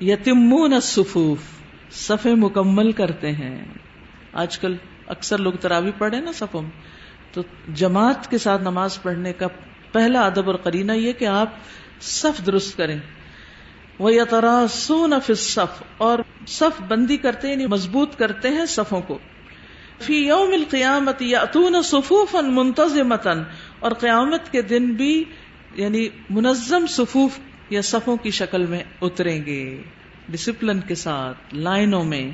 یتمون الصفوف صفے مکمل کرتے ہیں۔ آج کل اکثر لوگ تراوی پڑھے نا صفوں تو جماعت کے ساتھ نماز پڑھنے کا پہلا ادب اور قرینہ یہ کہ آپ صف درست کریں۔ وہ یترا سون صف اور صف بندی کرتے یعنی مضبوط کرتے ہیں صفوں کو۔ فی یوم القیامت یا اتون صفوف منتظمتن اور قیامت کے دن بھی یعنی منظم صفوف یا صفوں کی شکل میں اتریں گے۔ ڈسپلن کے ساتھ، لائنوں میں۔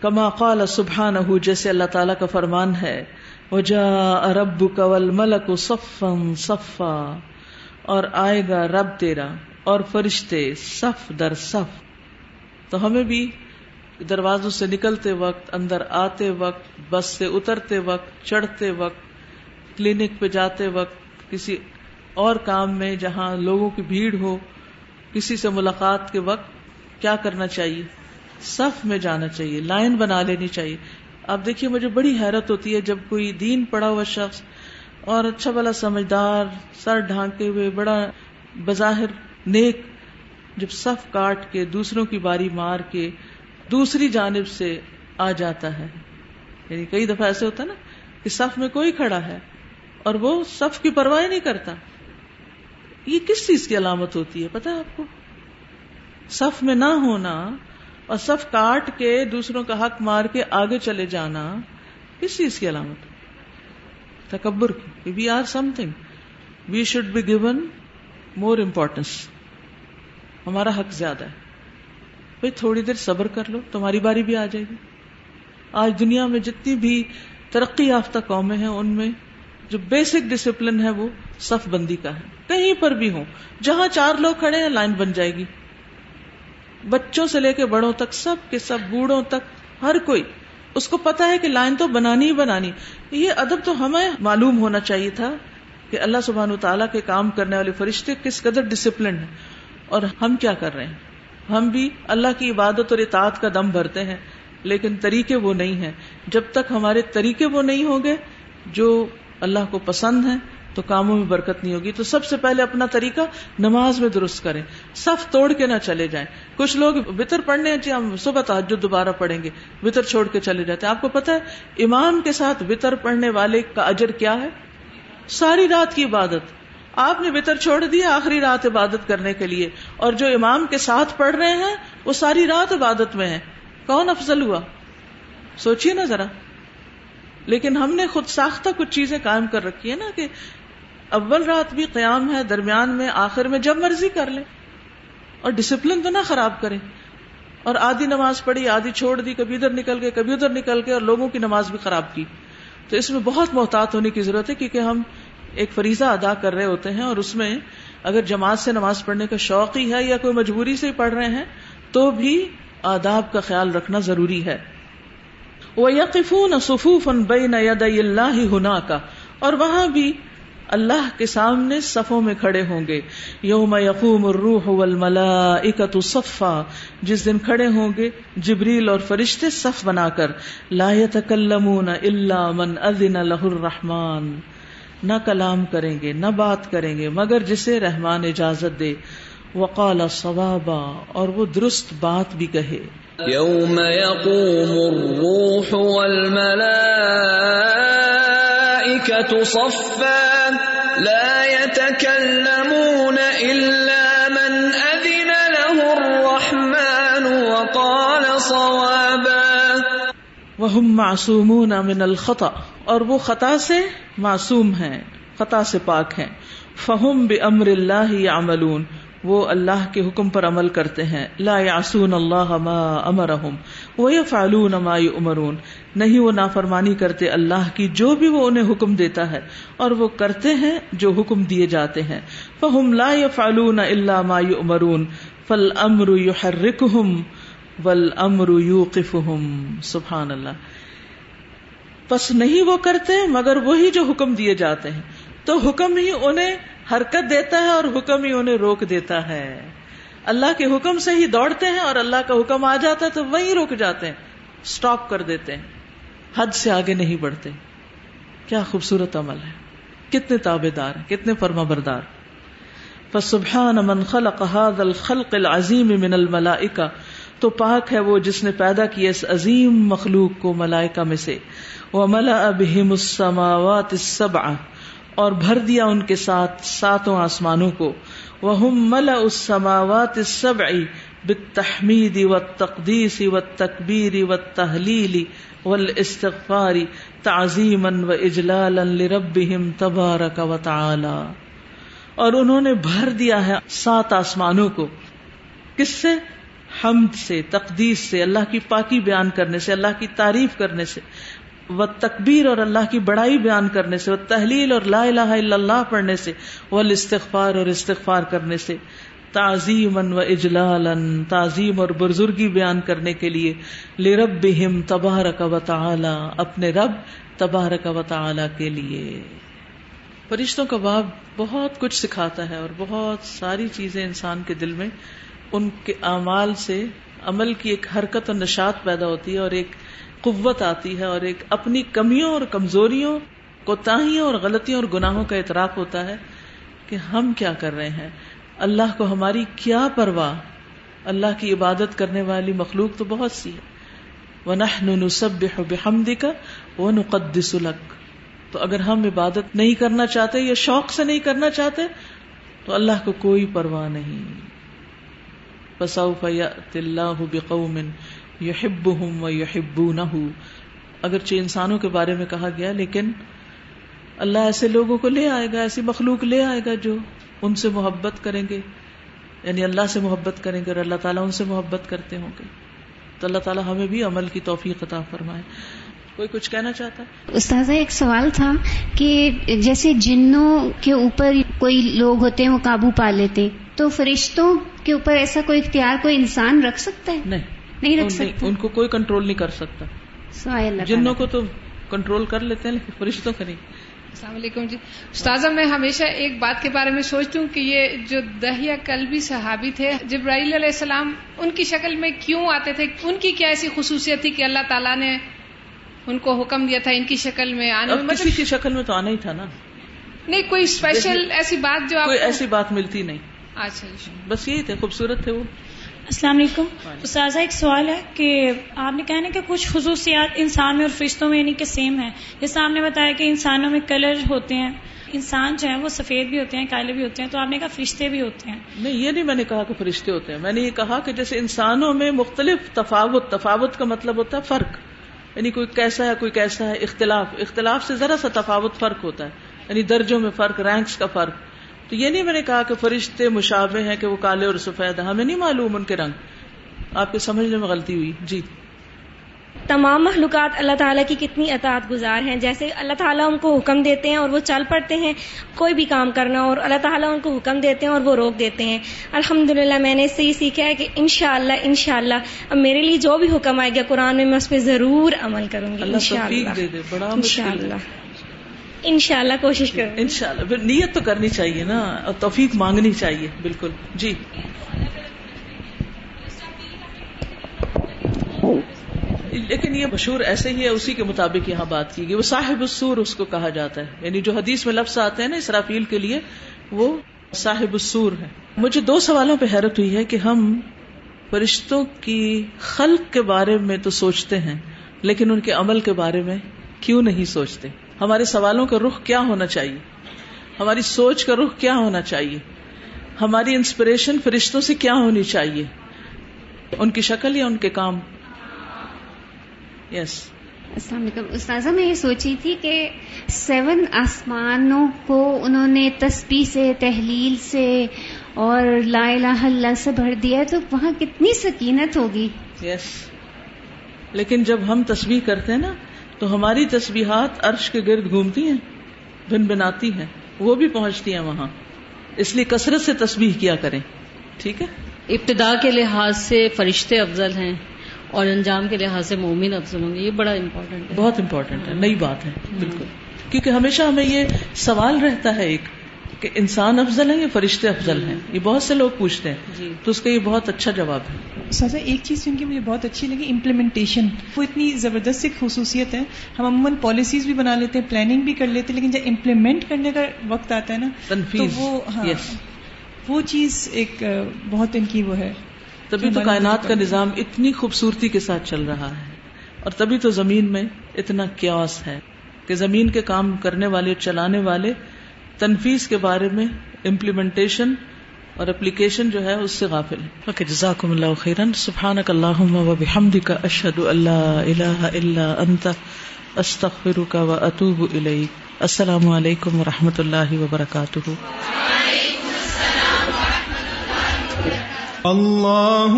کما قال سبحان جیسے اللہ تعالی کا فرمان ہے وجا رب کول ملک صفن صفا، اور آئے گا رب تیرا، اور فرشتے صف در صف۔ تو ہمیں بھی دروازوں سے نکلتے وقت، اندر آتے وقت، بس سے اترتے وقت، چڑھتے وقت، کلینک پہ جاتے وقت، کسی اور کام میں جہاں لوگوں کی بھیڑ ہو، کسی سے ملاقات کے وقت کیا کرنا چاہیے؟ صف میں جانا چاہیے، لائن بنا لینی چاہیے۔ آپ دیکھیے، مجھے بڑی حیرت ہوتی ہے جب کوئی دین پڑا ہوا شخص اور اچھا بلا سمجھدار، سر ڈھانکے ہوئے، بڑا بظاہر نیک جب صف کاٹ کے دوسروں کی باری مار کے دوسری جانب سے آ جاتا ہے۔ یعنی کئی دفعہ ایسے ہوتا ہے نا کہ صف میں کوئی کھڑا ہے اور وہ صف کی پرواہ نہیں کرتا۔ یہ کس چیز کی علامت ہوتی ہے پتا آپ کو؟ صف میں نہ ہونا اور صف کاٹ کے دوسروں کا حق مار کے آگے چلے جانا کس چیز کی علامت تکبر کی۔ We are something we should be given more importance ہمارا حق زیادہ ہے۔ بھائی تھوڑی دیر صبر کر لو، تمہاری باری بھی آ جائے گی۔ آج دنیا میں جتنی بھی ترقی یافتہ قومیں ہیں، ان میں جو بیسک ڈسپلن ہے وہ صف بندی کا ہے۔ کہیں پر بھی ہو جہاں چار لوگ کھڑے ہیں، لائن بن جائے گی۔ بچوں سے لے کے بڑوں تک، سب کے سب بوڑھوں تک، ہر کوئی۔ اس کو پتا ہے کہ لائن تو بنانی ہی بنانی۔ یہ ادب تو ہمیں معلوم ہونا چاہیے تھا کہ اللہ سبحان تعالیٰ کے کام کرنے والے فرشتے کس قدر ڈسپلن ہیں۔ اور ہم کیا کر رہے ہیں؟ ہم بھی اللہ کی عبادت اور اطاعت کا دم بھرتے ہیں، لیکن طریقے وہ نہیں ہیں۔ جب تک ہمارے طریقے وہ نہیں ہوں گے، جو اللہ کو پسند ہیں، تو کاموں میں برکت نہیں ہوگی۔ تو سب سے پہلے اپنا طریقہ نماز میں درست کریں۔ صف توڑ کے نہ چلے جائیں۔ کچھ لوگ وطر پڑھنے جی ہم صبح تحجد دوبارہ پڑھیں گے، وطر چھوڑ کے چلے جاتے ہیں۔ آپ کو پتا ہے، امام کے ساتھ وطر پڑھنے والے کا اجر کیا ہے؟ ساری رات کی عبادت۔ آپ نے بتر چھوڑ دیا آخری رات عبادت کرنے کے لیے اور جو امام کے ساتھ پڑھ رہے ہیں وہ ساری رات عبادت میں ہے کون افضل ہوا؟ سوچیے نا ذرا۔ لیکن ہم نے خود ساختہ کچھ چیزیں قائم کر رکھی ہے نا کہ اول رات بھی قیام ہے، درمیان میں، آخر میں، جب مرضی کر لیں۔ اور ڈسپلن تو نہ خراب کریں۔ اور آدھی نماز پڑھی، آدھی چھوڑ دی، کبھی ادھر نکل گئے، کبھی ادھر نکل گئے اور لوگوں کی نماز بھی خراب کی۔ تو اس میں بہت محتاط ہونے کی ضرورت ہے، کیونکہ ہم ایک فریضہ ادا کر رہے ہوتے ہیں اور اس میں اگر جماعت سے نماز پڑھنے کا شوق ہی ہے یا کوئی مجبوری سے پڑھ رہے ہیں تو بھی آداب کا خیال رکھنا ضروری ہے۔ وہ یقفون صفوف بین اللہ ہنا کا اور وہاں بھی اللہ کے سامنے صفوں میں کھڑے ہوں گے۔ یوم یقوم الروح والملائکۃ صفا۔ جس دن کھڑے ہوں گے، جبریل اور فرشتے صف بنا کر۔ لا يتکلمون الا من اذن له الرحمن۔ نہ کلام کریں گے نہ بات کریں گے مگر جسے رحمان اجازت دے۔ وقال صوابا اور وہ درست بات بھی کہے۔ يوم يقوم الروح والملائكة صفا لا يتكلمون إلا من أذن له الرحمن وقال صوابا۔ وهم معصومون من الخطأ۔ اور وہ خطا سے معصوم ہیں، خطا سے پاک ہیں۔ فہم بامر اللہ یعملون وہ اللہ کے حکم پر عمل کرتے ہیں۔ لا یعصون اللہ ما امرہم ویفعلون ما یؤمرون نہیں وہ نافرمانی کرتے اللہ کی جو بھی وہ انہیں حکم دیتا ہے۔ اور وہ کرتے ہیں جو حکم دیے جاتے ہیں۔ فہم لا یفعلون الا ما یؤمرون فالامر یحرکہم والامر یوقفہم سبحان اللہ پس نہیں وہ کرتے، مگر وہی جو حکم دیے جاتے ہیں۔ تو حکم ہی انہیں حرکت دیتا ہے اور حکم ہی انہیں روک دیتا ہے۔ اللہ کے حکم سے ہی دوڑتے ہیں اور اللہ کا حکم آ جاتا ہے تو وہی رک جاتے ہیں۔ اسٹاپ کر دیتے ہیں۔ حد سے آگے نہیں بڑھتے۔ کیا خوبصورت عمل ہے۔ کتنے تابے دار کتنے فرما بردار۔ فسبحان من خلق هذا الخلق العظیم من الملائکہ۔ تو پاک ہے وہ جس نے پیدا کیا اس عظیم مخلوق کو ملائکہ میں سے. وہ ملا بہم السماوات السبع، اور بھر دیا ان کے ساتھ ساتوں آسمانوں کو. وہ ملا السماوات السبع بالتحمید والتقدیس والتکبیر والتحلیل والاستغفار تعظیما واجلالا لربهم تبارک وتعالی اور انہوں نے بھر دیا ہے سات آسمانوں کو. کس سے؟ حمد سے، تقدیس سے، اللہ کی پاکی بیان کرنے سے، اللہ کی تعریف کرنے سے وہ تکبیر اور اللہ کی بڑائی بیان کرنے سے وہ تحلیل اور لا الہ الا اللہ پڑھنے سے وہ استغفار اور استغفار کرنے سے تعظیم و اجلال تعظیم اور بزرگی بیان کرنے کے لیے لرب بہم تبارک و تعالی، اپنے رب تبارک و تعالی کے لیے۔ فرشتوں کا باب بہت کچھ سکھاتا ہے اور بہت ساری چیزیں انسان کے دل میں ان کے اعمال سے عمل کی ایک حرکت اور نشات پیدا ہوتی ہے اور ایک قوت آتی ہے اور ایک اپنی کمیوں اور کمزوریوں کوتاہیوں اور غلطیوں اور گناہوں کا اعتراف ہوتا ہے کہ ہم کیا کر رہے ہیں۔ اللہ کو ہماری کیا پرواہ؟ اللہ کی عبادت کرنے والی مخلوق تو بہت سی ہے وَنَحْنُ نُسَبِّحُ بِحَمْدِكَ وَنُقَدِّسُ لَكَ تو اگر ہم عبادت نہیں کرنا چاہتے یا شوق سے نہیں کرنا چاہتے تو اللہ کو کوئی پرواہ نہیں۔ فَسَوْفَ يَأْتِ اللَّهُ بِقَوْمٍ يُحِبُّهُمْ وَيُحِبُّونَهُ اگرچہ انسانوں کے بارے میں کہا گیا، لیکن اللہ ایسے لوگوں کو لے آئے گا، ایسی مخلوق لے آئے گا جو ان سے محبت کریں گے۔ یعنی اللہ سے محبت کریں گے اور اللہ تعالیٰ ان سے محبت کرتے ہوں گے۔ تو اللہ تعالیٰ ہمیں بھی عمل کی توفیق عطا فرمائے۔ کوئی کچھ کہنا چاہتا ہے؟ استاذہ، ایک سوال تھا کہ جیسے جنوں کے اوپر کوئی لوگ ہوتے ہیں، وہ قابو پا لیتے۔ تو فرشتوں کے اوپر ایسا کوئی اختیار کوئی انسان رکھ سکتا ہے؟ نہیں. نہیں رکھ سکتا۔ ان کو کوئی کنٹرول نہیں کر سکتا۔ جنوں کو تو کنٹرول کر لیتے ہیں لیکن فرشتوں کا نہیں۔ السلام علیکم جی۔ استاذہ میں ہمیشہ ایک بات کے بارے میں سوچتی ہوں کہ یہ جو دہیا کلبی صحابی تھے جبرائیل علیہ السلام ان کی شکل میں کیوں آتے تھے؟ ان کی کیا ایسی خصوصیت تھی کہ اللہ تعالیٰ نے ان کو حکم دیا تھا ان کی شکل میں آنے میں؟ کسی مطلب کی شکل میں تو آنا ہی تھا نا۔ نہیں کوئی اسپیشل ایسی بات جو آپ کوئی ایسی بات ملتی نہیں۔ اچھا جی بس یہی تھے خوبصورت تھے وہ۔ السلام علیکم۔ استاذہ ایک سوال ہے کہ آپ نے کہا نا کہ کچھ خصوصیات انسان میں اور فرشتوں میں یعنی کہ سیم ہے جیسے آپ نے بتایا کہ انسانوں میں کلر ہوتے ہیں۔ انسان جو ہے وہ سفید بھی ہوتے ہیں کالے بھی ہوتے ہیں۔ تو آپ نے کہا فرشتے بھی ہوتے ہیں۔ نہیں یہ نہیں میں نے کہا کہ فرشتے ہوتے ہیں۔ میں نے یہ کہا کہ جیسے انسانوں میں مختلف تفاوت تفاوت کا مطلب ہوتا ہے فرق۔ یعنی کوئی کیسا ہے کوئی کیسا ہے اختلاف۔ اختلاف سے ذرا سا تفاوت فرق ہوتا ہے۔ یعنی درجوں میں فرق رینکس کا فرق۔ تو یہ نہیں میں نے کہا کہ فرشتے مشابے ہیں کہ وہ کالے اور سفید ہیں۔ ہمیں نہیں معلوم ان کے رنگ۔ آپ کے سمجھنے میں غلطی ہوئی۔ جی۔ تمام محلوقات اللہ تعالیٰ کی کتنی اطاعت گزار ہیں۔ جیسے اللہ تعالیٰ ان کو حکم دیتے ہیں اور وہ چل پڑتے ہیں۔ کوئی بھی کام کرنا اور اللہ تعالیٰ ان کو حکم دیتے ہیں اور وہ روک دیتے ہیں۔ الحمد میں نے اس سے یہ سیکھا ہے کہ ان شاء اللہ ان شاء اللہ اب میرے لیے جو بھی حکم آئے گا قرآن میں میں اس پہ ضرور عمل کروں گی۔ ان شاء اللہ ان شاء اللہ کوشش کروں ان شاء اللہ نیت تو کرنی چاہیے نا، اور توفیق مانگنی چاہیے، بالکل۔ جی۔ لیکن یہ مشہور ایسے ہی ہے، اسی کے مطابق یہاں بات کی گئی۔ وہ صاحب السور اس کو کہا جاتا ہے۔ یعنی جو حدیث میں لفظ آتے ہیں نا اسرافیل کے لیے، وہ صاحب السور ہے۔ مجھے دو سوالوں پہ حیرت ہوئی ہے کہ ہم فرشتوں کی خلق کے بارے میں تو سوچتے ہیں، لیکن ان کے عمل کے بارے میں کیوں نہیں سوچتے؟ ہمارے سوالوں کا رخ کیا ہونا چاہیے؟ ہماری سوچ کا رخ کیا ہونا چاہیے؟ ہماری انسپریشن فرشتوں سے کیا ہونی چاہیے؟ ان کی شکل یا ان کے کام؟ یس السلام علیکم. استاذہ میں یہ سوچی تھی کہ سیون آسمانوں کو انہوں نے تسبیح سے تحلیل سے اور لا الہ اللہ سے بھر دیا تو وہاں کتنی سکینت ہوگی؟ یس لیکن جب ہم تسبیح کرتے ہیں نا تو ہماری تسبیحات عرش کے گرد گھومتی ہیں بن بناتی ہیں وہ بھی پہنچتی ہیں وہاں۔ اس لیے کثرت سے تسبیح کیا کریں ٹھیک ہے؟ ابتدا کے لحاظ سے فرشتے افضل ہیں اور انجام کے لحاظ سے مومن افضل ہوں گے یہ بڑا امپورٹنٹ ہے۔ بہت امپورٹنٹ ہے نئی بات ہے بالکل۔ کیونکہ ہمیشہ ہمیں یہ سوال رہتا ہے ایک کہ انسان افضل ہے یا فرشتے افضل ہیں؟ یہ بہت سے لوگ پوچھتے ہیں۔ جی۔ تو اس کا یہ بہت اچھا جواب ہے۔ سازا ایک چیز جن کی مجھے بہت اچھی لگی امپلیمنٹیشن وہ اتنی زبردست ایک خصوصیت ہے۔ ہم عموماً پالیسیز بھی بنا لیتے ہیں پلاننگ بھی کر لیتے ہیں لیکن جب امپلیمنٹ کرنے کا وقت آتا ہے نا تو وہ ہاں وہ چیز ایک بہت ان کی وہ ہے۔ تبھی تو کائنات کا نظام اتنی خوبصورتی کے ساتھ چل رہا ہے۔ اور تبھی تو زمین میں اتنا کیوس ہے کہ زمین کے کام کرنے والے چلانے والے تنفیز کے بارے میں امپلیمنٹیشن اور اپلیکیشن جو ہے اس سے غافل ہے جزاکم اللہ خیرن سبحانک اللہم و بحمدک اشہد اللہ الہ الا انت استغفرک و اتوب الیک۔ السلام علیکم و رحمۃ اللہ وبرکاتہ۔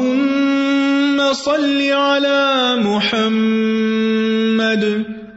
اللهم صل على محمد۔